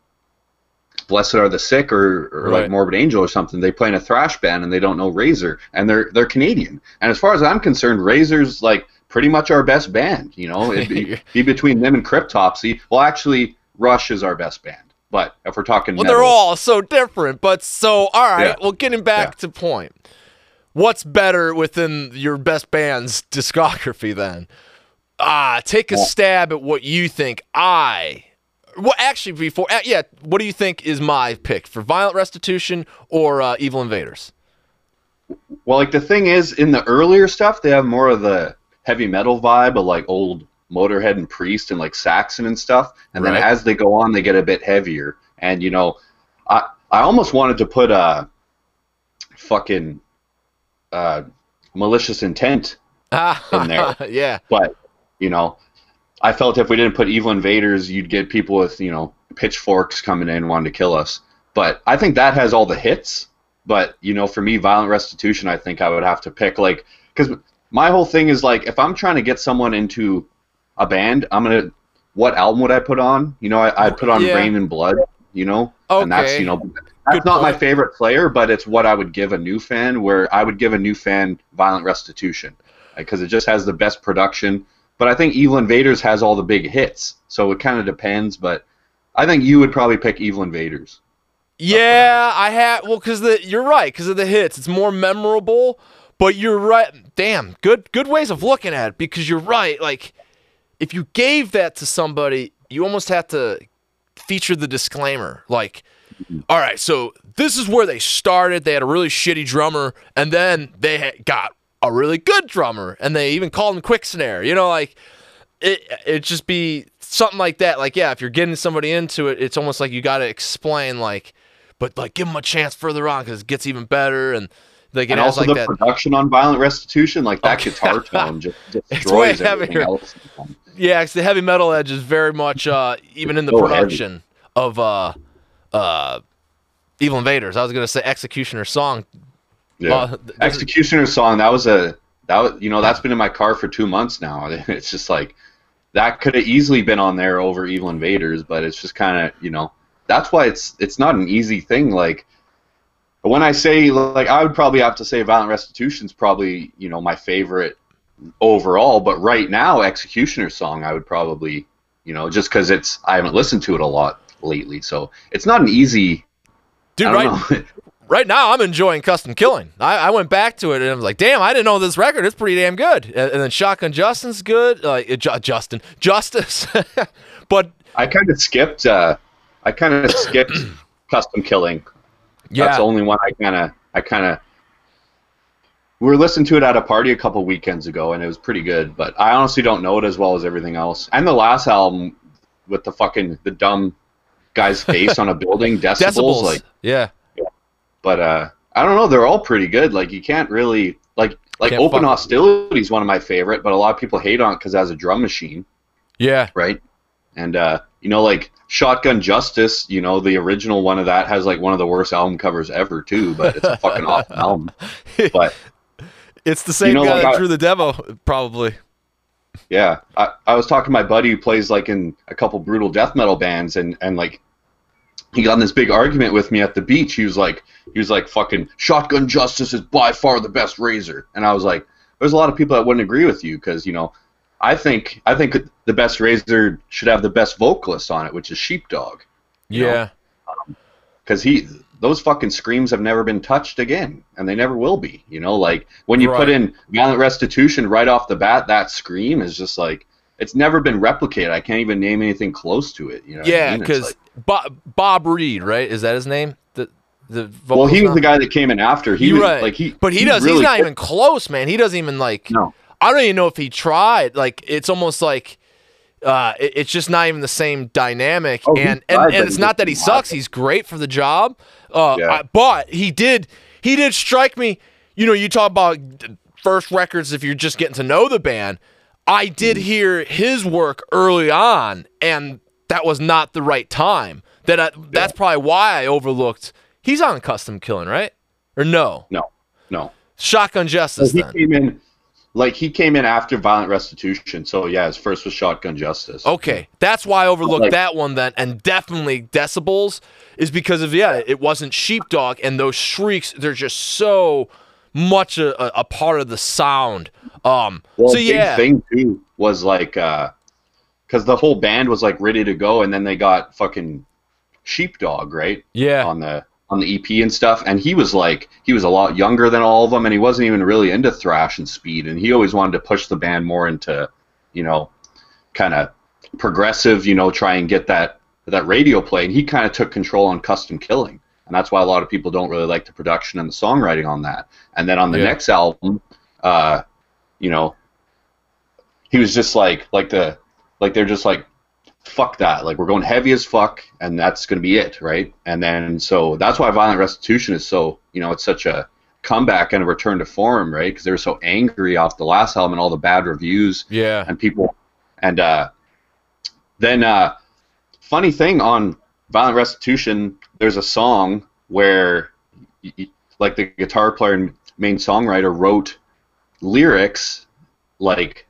Blessed are the sick, or, or Right. like Morbid Angel, or something. They play in a thrash band and they don't know Razor, and they're they're Canadian. And as far as I'm concerned, Razor's like pretty much our best band. You know, it'd be, be between them and Cryptopsy. Well, actually, Rush is our best band. But if we're talking, Well, metal, they're all so different, but so all right. Yeah. Well, getting back to point, what's better within your best band's discography then? Ah, take a stab at what you think I. Well, actually, before uh, yeah, what do you think is my pick for Violent Restitution or uh, Evil Invaders? Well, like the thing is, in the earlier stuff, they have more of the heavy metal vibe of like old Motorhead and Priest and like Saxon and stuff. And then as they go on, they get a bit heavier. And you know, I I almost wanted to put a fucking uh, malicious intent, In there. yeah. but you know, I felt if we didn't put Evil Invaders, you'd get people with you know pitchforks coming in wanting to kill us. But I think that has all the hits. But you know, for me, Violent Restitution, I think I would have to pick like because my whole thing is like if I'm trying to get someone into a band, I'm gonna what album would I put on? You know, I, I'd put on Yeah. Reign in Blood. You know, and that's you know that's Good not my favorite player, but it's what I would give a new fan. Where I would give a new fan Violent Restitution because it just has the best production. But I think Evil Invaders has all the big hits, so it kind of depends. But I think you would probably pick Evil Invaders. Yeah, I have. Well, because the you're right because of the hits, it's more memorable. But you're right. Damn, good good ways of looking at it because you're right. Like, if you gave that to somebody, you almost have to feature the disclaimer. Like, all right, so this is where they started. They had a really shitty drummer, and then they got a really good drummer, and they even called him Quick Snare. You know, like it it just be something like that. Like, yeah, if you're getting somebody into it, it's almost like you got to explain, like, but like give them a chance further on because it gets even better, and like it and also like the that. production on Violent Restitution, like that Oh, guitar tone just destroys everything heavier. else. Yeah, the heavy metal edge is very much uh, even in the So heavy. production of uh, uh, Evil Invaders. I was gonna say Executioner song. Yeah. Well, Executioner song that was a that was you know that's been in my car for two months now. It's just like that could have easily been on there over Evil Invaders, but it's just kind of you know that's why it's it's not an easy thing. Like when I say like I would probably have to say Violent Restitution's probably you know my favorite overall, but right now Executioner song I would probably you know just because it's I haven't listened to it a lot lately, so it's not an easy. dude, right. right now I'm enjoying Custom Killing. I, I went back to it and I was like, damn, I didn't know this record. It's pretty damn good. And, and then Shotgun Justin's good. Like uh, Ju- Justin, Justice, but I kind of skipped. Uh, I kind of skipped custom killing. yeah, That's the only one I kind of. I kind of. We were listening to it at a party a couple weekends ago, and it was pretty good. But I honestly don't know it as well as everything else. And the last album with the fucking the dumb guy's face on a building, decibels, decibels. like. yeah, But uh, I don't know. They're all pretty good. Like you can't really like like Can't Open Hostility is one of my favorite, but a lot of people hate on it because it has a drum machine. yeah. right? And uh, you know, like Shotgun Justice, you know, the original one of that has like one of the worst album covers ever too, but it's a fucking awesome album. But It's the same know, guy like that drew the demo, probably. yeah, I, I was talking to my buddy who plays like in a couple brutal death metal bands, and and like he got in this big argument with me at the beach. He was like, he was like, fucking Shotgun Justice is by far the best Razor, and I was like, there's a lot of people that wouldn't agree with you because you know. I think I think the best Razor should have the best vocalist on it, which is Sheepdog. Yeah. Um, because he those fucking screams have never been touched again and they never will be you know like when you Right. put in violent restitution right off the bat that scream is just like it's never been replicated. I can't even name anything close to it. You know? what I Yeah, mean? Because like- Bob, Bob Reid, right? Is that his name? The the well, he was the guy that came in after. He was right. like he, but he, he does. Really he's not even close, man. He doesn't even like. No. I don't even know if he tried. Like it's almost like. Uh, it- it's just not even the same dynamic, Oh, and tried, and, and it's not that he sucks. He's great for the job, uh, Yeah. I- but he did he did strike me. You know, you talk about first records if you're just getting to know the band. I did Mm-hmm. hear his work early on, and that was not the right time. That I, that's probably why I overlooked. He's on Custom Killing, right? Or no? No, no. Shotgun Justice. he Then. came in, like he came in after Violent Restitution. So yeah, his first was Shotgun Justice. Okay, that's why I overlooked Like- that one then, and definitely decibels is because of yeah, it wasn't sheepdog, and those shrieks they're just so much a, a part of the sound. Um, Well, so big yeah, thing too was like, because the whole band was like ready to go, and then they got fucking Sheepdog right yeah, on the on the EP and stuff, and he was like he was a lot younger than all of them, and he wasn't even really into thrash and speed, and he always wanted to push the band more into, you know, kind of progressive, you know, try and get that that radio play, and he kind of took control on Custom Killing, and that's why a lot of people don't really like the production and the songwriting on that. And then on the Yeah. next album, uh, you know, he was just like like the like they're just like fuck that. Like we're going heavy as fuck and that's going to be it right? And then so that's why violent restitution is so you know it's such a comeback and a return to form right? Because they were so angry off the last album and all the bad reviews yeah, and people and uh then uh funny thing on violent restitution there's a song where like the guitar player and main songwriter wrote lyrics like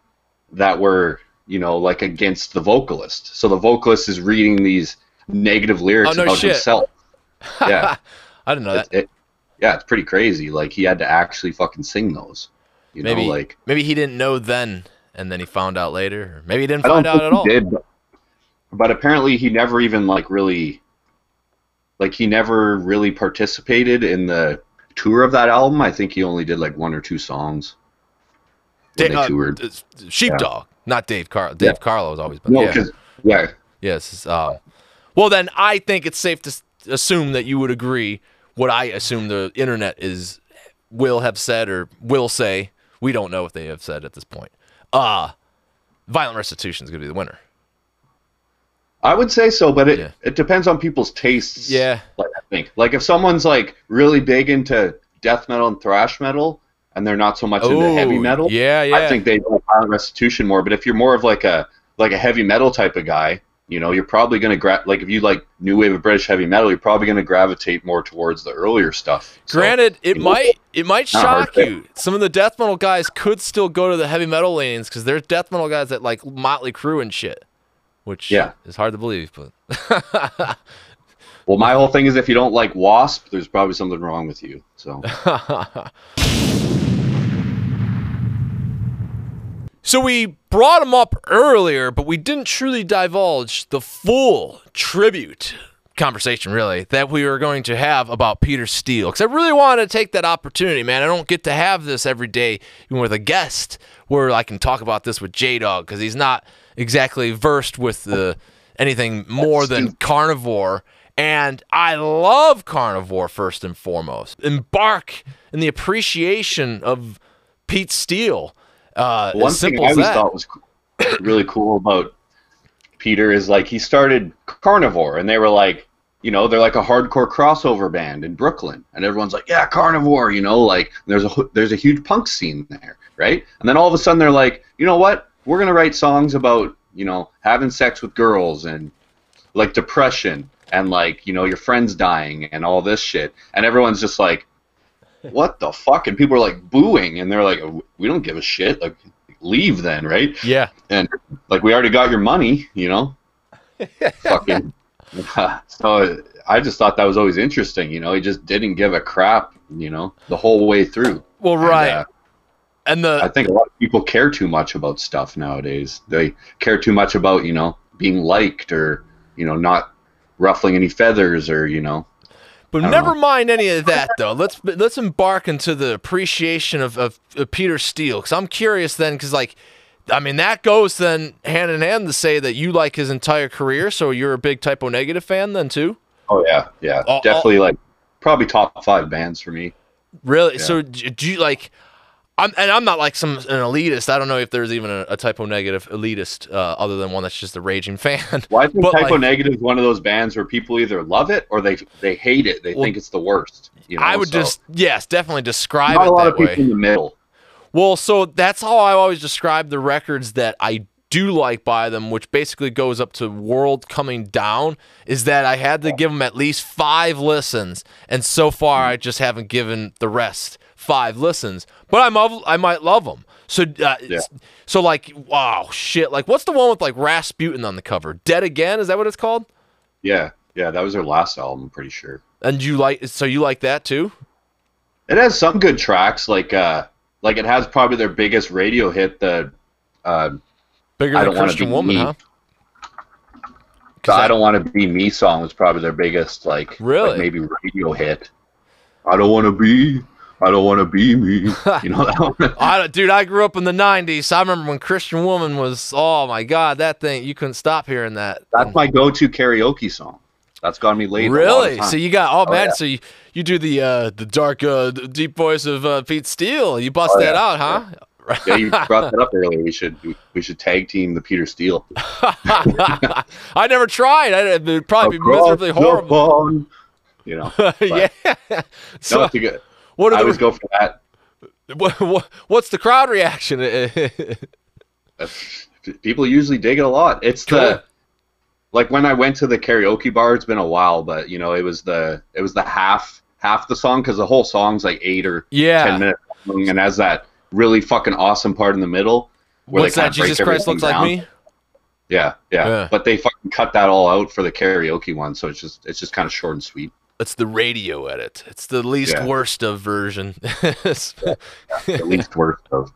that were you know like against the vocalist so the vocalist is reading these negative lyrics Oh, no about shit. himself yeah I didn't know that. It- it- yeah it's pretty crazy like he had to actually fucking sing those you Maybe know like maybe he didn't know then, and then he found out later, or maybe he didn't find don't out at all. did, but, but apparently he never even like really, like he never really participated in the tour of that album. I think he only did like one or two songs Da- uh, Sheepdog, not Dave Car. Dave Yeah. Carlo has always been. No, yeah. because yeah, Yes. Um, well, then I think it's safe to assume that you would agree. What I assume the internet is will have said or will say. We don't know what they have said at this point. Uh violent restitution is going to be the winner. I would say so, but it Yeah. it depends on people's tastes. Yeah. like I think like if someone's like really big into death metal and thrash metal, and they're not so much into heavy metal. Yeah, yeah. I think they like violent restitution more. But if you're more of like a like a heavy metal type of guy, you know, you're probably gonna gra- like if you like new wave of British heavy metal, you're probably gonna gravitate more towards the earlier stuff. So, Granted, it you know, might it might shock you. Some of the death metal guys could still go to the heavy metal lanes because there's death metal guys that like Motley Crue and shit, which Yeah. is hard to believe. But well, my whole thing is if you don't like Wasp, there's probably something wrong with you. So So we brought him up earlier, but we didn't truly divulge the full tribute conversation, really, that we were going to have about Peter Steele. Because I really wanted to take that opportunity, man. I don't get to have this every day, even with a guest, where I can talk about this with J Dog, because he's not exactly versed with the anything more than carnivore. And I love carnivore first and foremost. Embark in the appreciation of Pete Steele. Uh, one thing I always that. thought was really cool about Peter is like he started Carnivore, and they were like, you know, they're like a hardcore crossover band in Brooklyn, and everyone's like, yeah, Carnivore, you know, like there's a there's a huge punk scene there, right? And then all of a sudden they're like, you know what? We're gonna write songs about you know having sex with girls and like depression and like you know your friends dying and all this shit, and everyone's just like. What the fuck? And people are like booing, and they're like, "We don't give a shit. Like, leave then, right?" Yeah. and like we already got your money, you know. Fucking. so I just thought that was always interesting, you know. He just didn't give a crap, you know, the whole way through. Well, And, right. uh, And I think a lot of people care too much about stuff nowadays. They care too much about, you know, being liked or, you know, not ruffling any feathers or, you know. But never know. mind any of that though. Let's let's embark into the appreciation of, of, of Peter Steele because I'm curious then because like I mean, that goes then hand in hand to say that you like his entire career, so you're a big Type O Negative fan then too. Oh yeah, yeah, oh. definitely like probably top five bands for me. Really? So do you like? I'm and I'm not like some an elitist. I don't know if there's even a, a Type O Negative elitist uh, other than one that's just a raging fan. Why is Type O like- one of those bands where people either love it or they they hate it. They Well, think it's the worst. You know, I would so just yes, definitely describe not it a lot that of people way. in the middle. Well, so that's how I always describe the records that I do like by them, which basically goes up to World Coming Down, is that I had to give them at least five listens, and so far I just haven't given the rest five listens. But I'm of- I might love them. So, uh, Yeah. so like, wow, shit. Like, what's the one with like Rasputin on the cover? Dead Again? Is that what it's called? Yeah, yeah, that was their last album, I'm pretty sure. And you like, so you like that too? It has some good tracks, like uh, like it has probably their biggest radio hit, the uh, Bigger I than don't wanna Christian Woman, me. huh? the "I that- Don't Want to Be Me" song was probably their biggest, like, Really? like maybe radio hit. I don't want to be, I don't want to be me. You know that one? I, dude, I grew up in the '90s. I remember when Christian Woman was. Oh my God, that thing! You couldn't stop hearing that. That's my go-to karaoke song. That's got me laid. a lot of really. So you got oh, Oh, man. yeah. So you, you do the uh, the dark, uh, deep voice of uh, Pete Steele. You bust Oh, that yeah. out, huh? yeah, you brought that up earlier. We should we should tag team the Peter Steele. I never tried. I, it'd probably be miserably horrible. You know, yeah. no, So it's a good. What I always go for that. what, what, what's the crowd reaction? People usually dig it a lot. It's Cool. the like when I went to the karaoke bar. It's been a while, but you know, it was the it was the half half the song because the whole song's like eight or yeah. ten minutes long, and has that really fucking awesome part in the middle. where What's they that? Jesus Christ looks like me. Yeah, yeah, Yeah. But they fucking cut that all out for the karaoke one, so it's just it's just kind of short and sweet. It's the radio edit. It's the least Yeah. worst of version. At least worth of.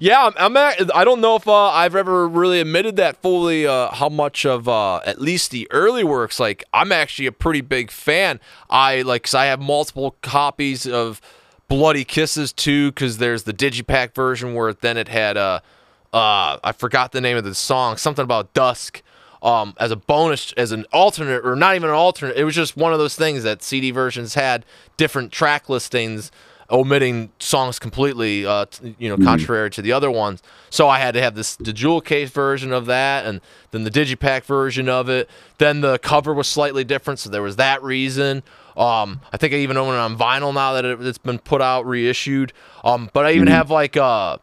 Yeah, I'm. I'm at, I don't know if uh, I've ever really admitted that fully. Uh, how much of uh, at least the early works? Like, I'm actually a pretty big fan. I like, cause I have multiple copies of Bloody Kisses too. Cause there's the digipack version where then it had uh, uh, I forgot the name of the song. Something about dusk. Um, as a bonus, as an alternate, or not even an alternate. It was just one of those things that CD versions had different track listings omitting songs completely, uh, t- you know, contrary to the other ones. So I had to have this the jewel case version of that, and then the digipack version of it. Then the cover was slightly different, so there was that reason. Um, I think I even own it on vinyl now that it, it's been put out reissued. Um, but I even have like uh,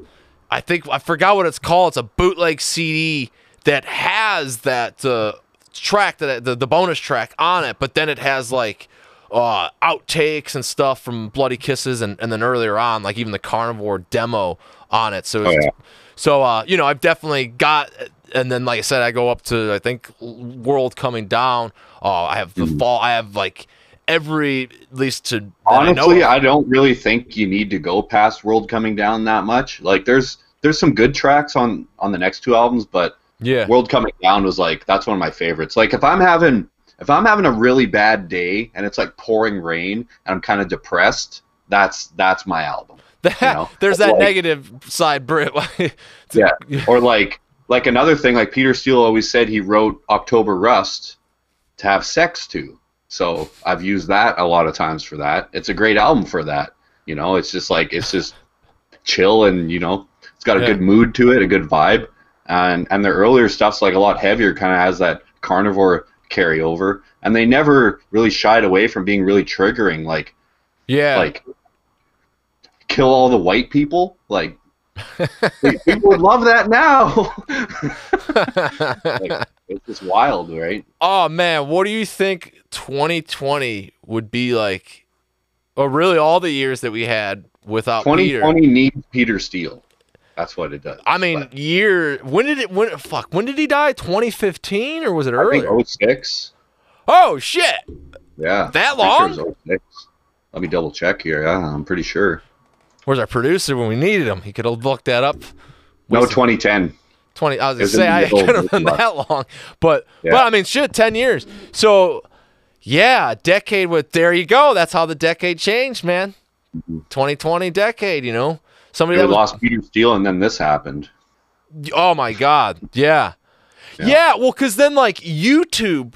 I think I forgot what it's called. It's a bootleg CD that has that uh, track that the the bonus track on it, but then it has like uh, outtakes and stuff from Bloody Kisses and, and then earlier on, like even the Carnivore demo on it. So, it's, yeah. so uh, you know, I've definitely got, and then like I said, I go up to I think World Coming Down. Oh, I have the fall. I have like every at least to that I Honestly. I don't really think you need to go past World Coming Down that much. Like, there's there's some good tracks on on the next two albums, but yeah, World Coming Down was like that's one of my favorites. Like, if I'm having if I'm having a really bad day and it's like pouring rain and I'm kind of depressed, that's that's my album. that, know, there's that like- negative side, Brit. Yeah. Or like like another thing, like Peter Steele always said he wrote October Rust to have sex to. So I've used that a lot of times for that. It's a great album for that. You know, it's just like it's just chill and you know it's got a Yeah. good mood to it, a good vibe, and and the earlier stuff's like a lot heavier, kind of has that carnivore carryover, and they never really shied away from being really triggering, like yeah, like kill all the white people, like. people would love that now. like, it's just wild, right? Oh man, what do you think 2020 would be like? Or really, all the years that we had without Peter. 2020 needs Peter Steele. That's what it does. I mean, But year. When did it? When fuck? When did he die? 2015 or was it I earlier? think 06. oh shit! Yeah. That long? sure 06. Let me double check here. Yeah, I'm pretty sure. Where's our producer when we needed him? He could have looked that up. No, Was 2010. 20. I was gonna say I could have been that long, but Yeah. but I mean, shit, 10 years. So yeah, decade with. There you go. That's how the decade changed, man. Mm-hmm. 2020 decade. You know, somebody that was lost Peter Steele, and then this happened. Oh my god. Yeah. Yeah, Yeah. well cuz then like YouTube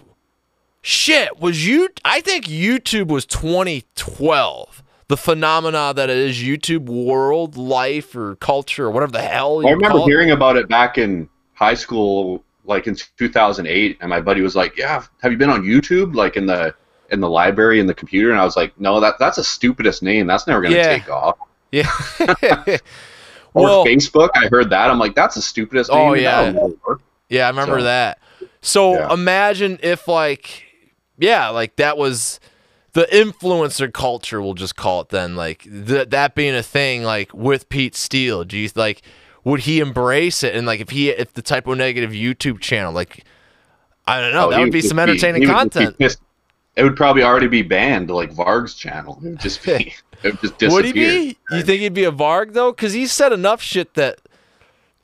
shit was you I think YouTube was 2012. The phenomena that it is YouTube world, life or culture or whatever the hell I remember call it. hearing about it back in high school, like in 2008, and my buddy was like, "Yeah, have you been on YouTube?" Like in the in the library in the computer, and I was like, "No, that that's the stupidest name. That's never gonna Yeah. take off." Yeah. Or well, Facebook, I heard that. I'm like, "That's the stupidest name." Oh, yeah. Yeah, I remember So- that. So Yeah. imagine if like yeah, like that was the influencer culture, we'll just call it then, like th- that being a thing like with Pete Steele. Do you like would he embrace it and like if he if the Type O Negative YouTube channel like I don't know, Oh, that would be some entertaining he would be content. It would probably already be banned, like Varg's channel. It would just be, would just disappear. Would he be? You think he'd be a Varg though? Because he said enough shit that,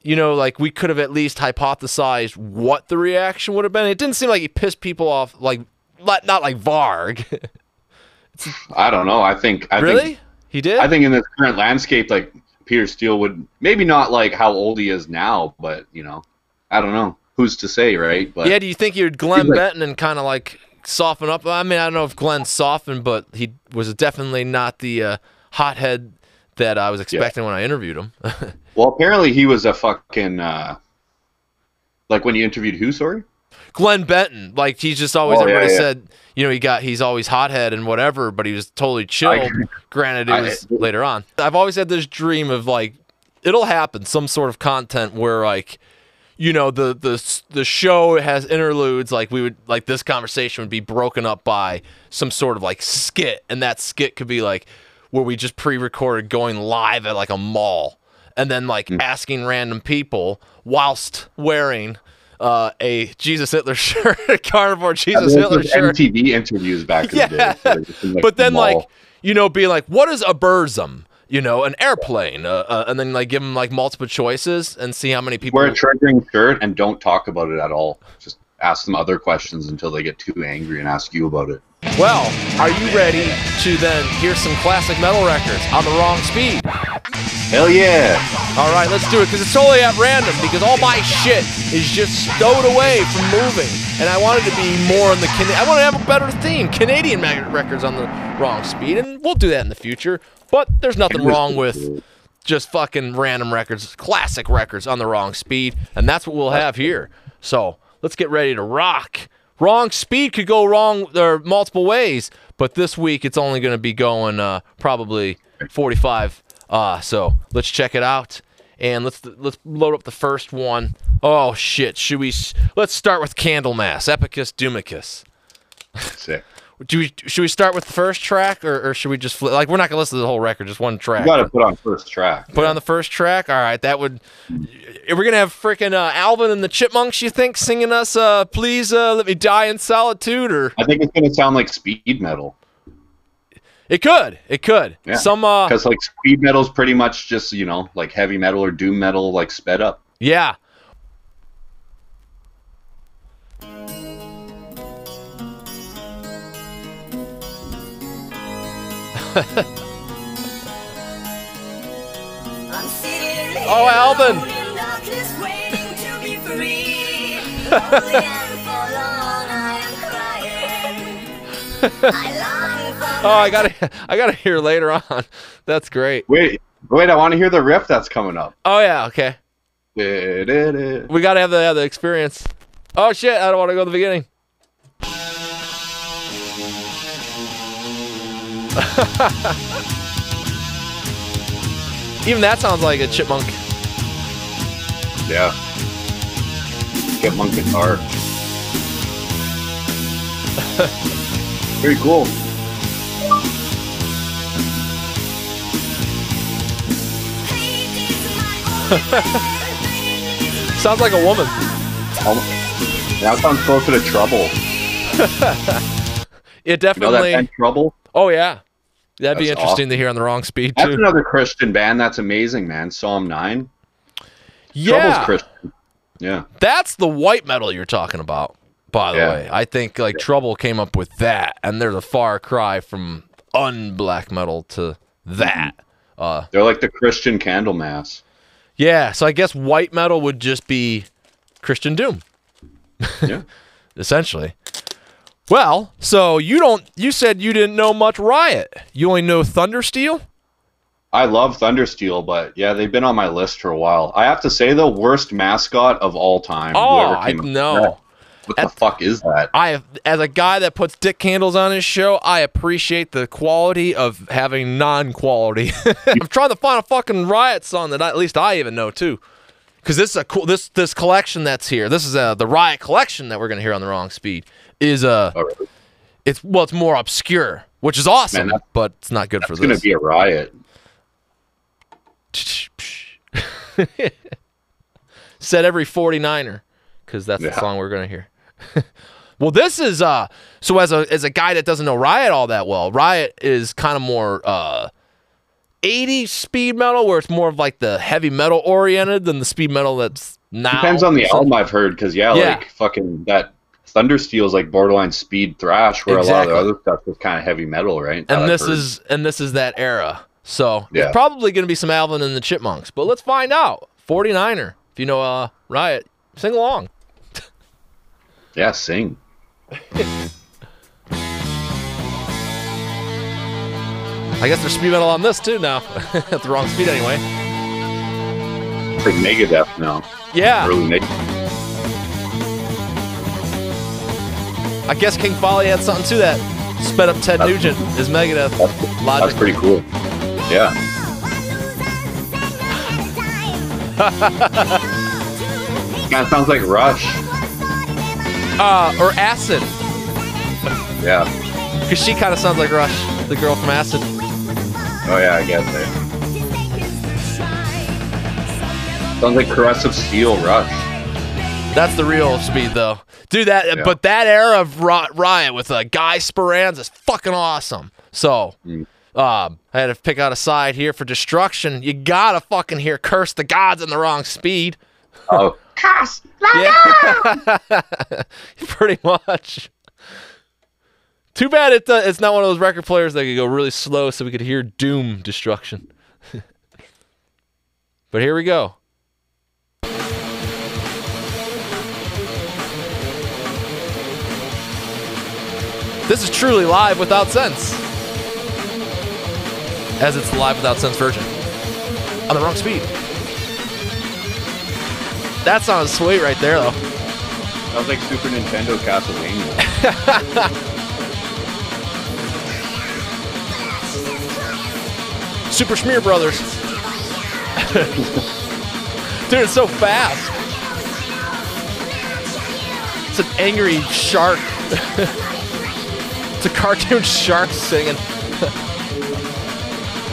you know, like we could have at least hypothesized what the reaction would have been. It didn't seem like he pissed people off, like not not like Varg. I don't know. I think. I really? Think, he did. I think in this current landscape, like Peter Steele would maybe not like how old he is now, but you know, I don't know. Who's to say, right? But yeah. Do you think you'd Glenn Benton and kind of like soften up? I mean, I don't know if Glenn softened, but he was definitely not the uh, hothead that I was expecting when I interviewed him. well, apparently he was a fucking uh, like when you interviewed who? Sorry. Glenn Benton, like he's just always Oh, everybody yeah. said, you know, he got he's always hothead and whatever, but he was totally chilled. Granted, it I- was later on. I've always had this dream of like it'll happen, some sort of content where like you know the the the show has interludes like we would like this conversation would be broken up by some sort of like skit and that skit could be like where we just pre-recorded going live at like a mall and then like asking random people whilst wearing uh, a Jesus Hitler shirt, a carnivore Jesus Hitler shirt. MTV interviews back in Yeah. the day. like, but then mall. like you know being like what is a burzum you know an airplane uh, uh, and then like give them like multiple choices and see how many people wear a triggering shirt and don't talk about it at all. Just ask them other questions until they get too angry and ask you about it. Well are you ready to then hear some classic metal records on the wrong speed Hell yeah! all right let's do it because it's totally at random because all my shit is just stowed away from moving and i wanted to be more in the Can- i want to have a better theme canadian records on the wrong speed and we'll do that in the future but there's nothing wrong with just fucking random records, classic records on the wrong speed, and that's what we'll have here. So let's get ready to rock. Wrong speed could go wrong there multiple ways, but this week it's only going to be going uh, probably 45. Uh, so let's check it out, and let's let's load up the first one. Oh shit! Should we? Let's start with Candlemass, Epicus Doomicus. Sick. Do we? Should we start with the first track, or, or should we just flip? Like we're not gonna listen to the whole record, just one track. You got to put on first track. Put on the first track. All right, that would. We're gonna have freaking uh, Alvin and the Chipmunks. You think singing us? Uh, please uh, let me die in solitude, or I think it's gonna sound like speed metal it could. It could. Yeah. Some. Uh, because like speed metal's pretty much just you know like heavy metal or doom metal like sped up. yeah. Oh, Alvin. Oh, I gotta. I gotta hear later on. That's great. Wait, wait, I want to hear the riff that's coming up. Oh yeah. Okay. We gotta have the have the experience. Oh shit! I don't want to go to the beginning. Even that sounds like a chipmunk. Yeah. Chipmunk guitar. Very cool. Sounds like a woman. That sounds closer to Trouble. It definitely. You know that band Trouble? oh yeah, that'd be That's interesting to hear on the wrong speed That's too. another Christian band. That's amazing, man. Psalm 9. Yeah, Trouble's Christian. Yeah. that's the white metal you're talking about. By the Yeah. way, I think like Trouble came up with that, and there's a far cry from un-black metal to that. Uh, They're like the Christian Candlemass. Yeah, so I guess white metal would just be Christian Doom, Yeah. essentially. Well, so you don't you said you didn't know much Riot. You only know Thundersteel? I love Thundersteel, but yeah, they've been on my list for a while. I have to say, the worst mascot of all time. Oh, I came up with know. What the fuck is that? I as a guy that puts dick candles on his show, I appreciate the quality of having non-quality. I'm trying to find a fucking riot song that I, at least I even know too. Cuz this is a cool this this collection that's here. This is uh the riot collection that we're going to hear on the wrong speed is uh Oh, really? it's well it's more obscure, which is awesome, Man, but it's not good for this. It's gonna be a riot. Said every 49er cuz that's the song we're going to hear. well, this is uh so as a as a guy that doesn't know Riot all that well, Riot is kind of more uh 80s speed metal where it's more of like the heavy metal oriented than the speed metal that's now. Depends on the album I've heard, because yeah, Yeah. like fucking that Thundersteel is like borderline speed thrash, where a lot of the other stuff is kind of heavy metal, right? That And I've this heard. is and this is that era. So Yeah. it's probably going to be some Alvin and the Chipmunks, but let's find out. 49er. If you know uh Riot, sing along. yeah, sing. I guess there's speed metal on this too now. At the wrong speed anyway. It's like Megadeth now, Yeah. early Megadeth. I guess King Fowley had something to that. Sped up Ted Nugent is Megadeth. That's, Logic. that's pretty cool. Yeah, kind of sounds like Rush. Uh, or Acid, Yeah. because she kind of sounds like Rush, the girl from Acid. Oh yeah, I guess it. Sounds like Caress of Steel Rush. That's the real speed, though. Dude, that Yeah. but that era of Ri- Riot with uh, Guy Speranza is fucking awesome. So, Mm. um, I had to pick out a side here for destruction. You gotta fucking hear "Curse the Gods" in the wrong speed. Oh, Yeah, pretty much. Too bad it uh, it's not one of those record players that could go really slow, so we could hear Doom destruction. but here we go. This is truly live without sense. As it's the live without sense version. On the wrong speed. That sounds sweet right there, though. sounds like Super Nintendo Castlevania. Super Schmear Brothers. Dude, it's so fast. It's an angry shark. it's a cartoon shark singing.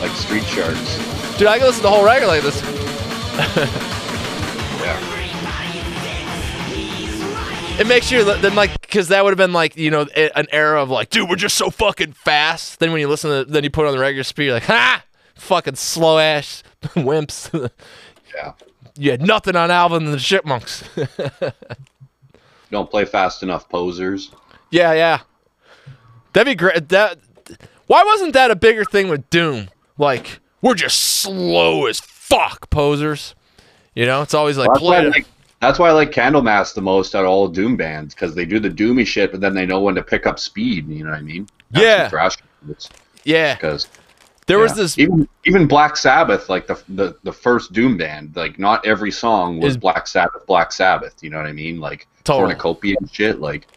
like Street Sharks. Dude, I can listen to the whole record like this. Yeah. It makes you then like because that would have been like you know an era of like, dude, we're just so fucking fast. Then when you listen to then you put it on the regular speed, you're like, ha, fucking slow ass wimps. Yeah. you had nothing on Alvin and the Chipmunks. Don't play fast enough, posers. Yeah, yeah. That'd be great. That why wasn't that a bigger thing with Doom? Like we're just slow as fuck, posers. You know, it's always like That's why, I play. like, that's why I like Candlemass the most out of all Doom bands because they do the doomy shit, but then they know when to pick up speed. You know what I mean? Yeah. Thrash yeah, because there was this. even even Black Sabbath, like the, the the first Doom band, like not every song was Is- Black Sabbath. Black Sabbath. You know what I mean? Like Total. cornucopia and shit. Like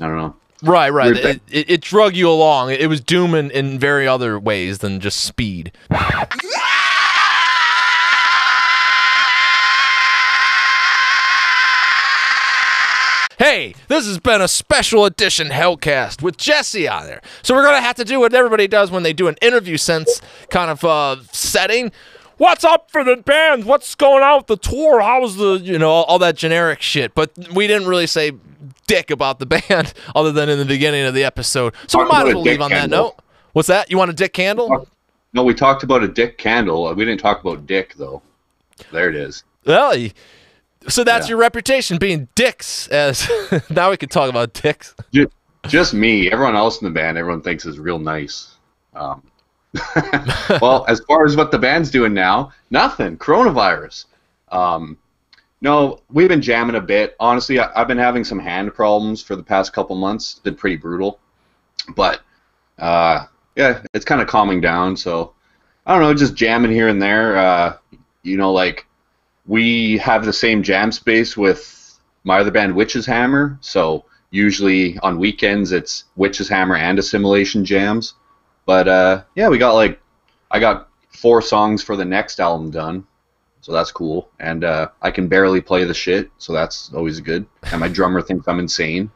I don't know. Right, right. It, it, it drug you along. It, was Doom in, in very other ways than just speed. Hey, this has been a special edition Hellcast with Jesse on there. So we're gonna have to do what everybody does when they do an interview sense kind of uh, setting. What's up for the band? What's going on with the tour? How's the you know all that generic shit? But we didn't really say dick about the band other than in the beginning of the episode. So we might as well leave on that note. What's that? You want a dick candle? No, we talked about a dick candle. We didn't talk about dick though. There it is. Well, so that's Yeah. your reputation being dicks. As now we can talk about dicks. Ju- Just me. Everyone else in the band, everyone thinks is real nice. Um, well, as far as what the band's doing now, nothing. Coronavirus. Um, no, we've been jamming a bit. Honestly, I, have been having some hand problems for the past couple months. It's been pretty brutal, but uh, yeah, it's kind of calming down. So I don't know, just jamming here and there. Uh, you know, like we have the same jam space with my other band, Witch's Hammer. So usually on weekends, it's Witch's Hammer and Assimilation jams. But uh, yeah, we got like I got four songs for the next album done so that's cool. And uh, I can barely play the shit, so that's always good. And my drummer thinks I'm insane,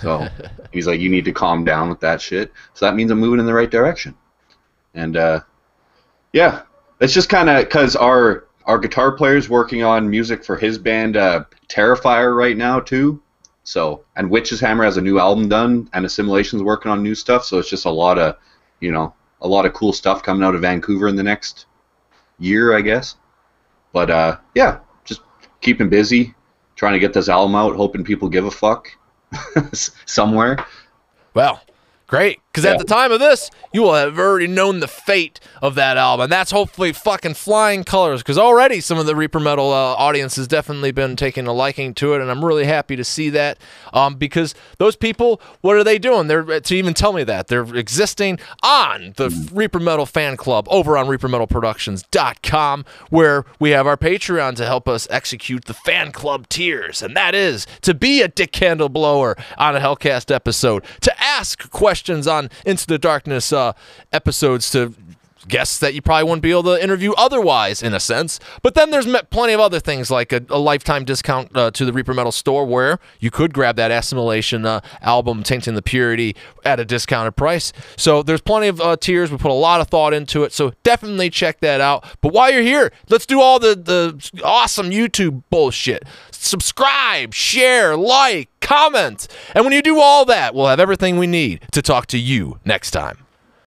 so he's like, "You need to calm down with that shit." So that means I'm moving in the right direction. And uh, yeah, it's just kind of because our our guitar player's working on music for his band uh, Terrifier right now too. So and Witch's Hammer has a new album done, and Assimilation's working on new stuff. So it's just a lot of, you know, a lot of cool stuff coming out of Vancouver in the next year, I guess. But uh, yeah, just keeping busy, trying to get this album out, hoping people give a fuck somewhere. Well, great. Because yeah. at the time of this, you will have already known the fate of that album. And that's hopefully fucking flying colors. Because already some of the Reaper Metal uh, audience has definitely been taking a liking to it. And I'm really happy to see that. Um, because those people, what are they doing? They're to even tell me that they're existing on the Reaper Metal fan club over on ReaperMetalProductions.com, where we have our Patreon to help us execute the fan club tiers. And that is to be a dick candle blower on a Hellcast episode, to ask questions on on Into the Darkness uh, episodes to guests that you probably wouldn't be able to interview otherwise, in a sense. But then there's plenty of other things like a, a lifetime discount uh, to the Reaper Metal store where you could grab that Assimilation uh, album, Tainting the Purity, at a discounted price. So there's plenty of uh, tiers. We put a lot of thought into it. So definitely check that out. But while you're here, let's do all the, the awesome YouTube bullshit. Subscribe, share, like, comment. And when you do all that, we'll have everything we need to talk to you next time.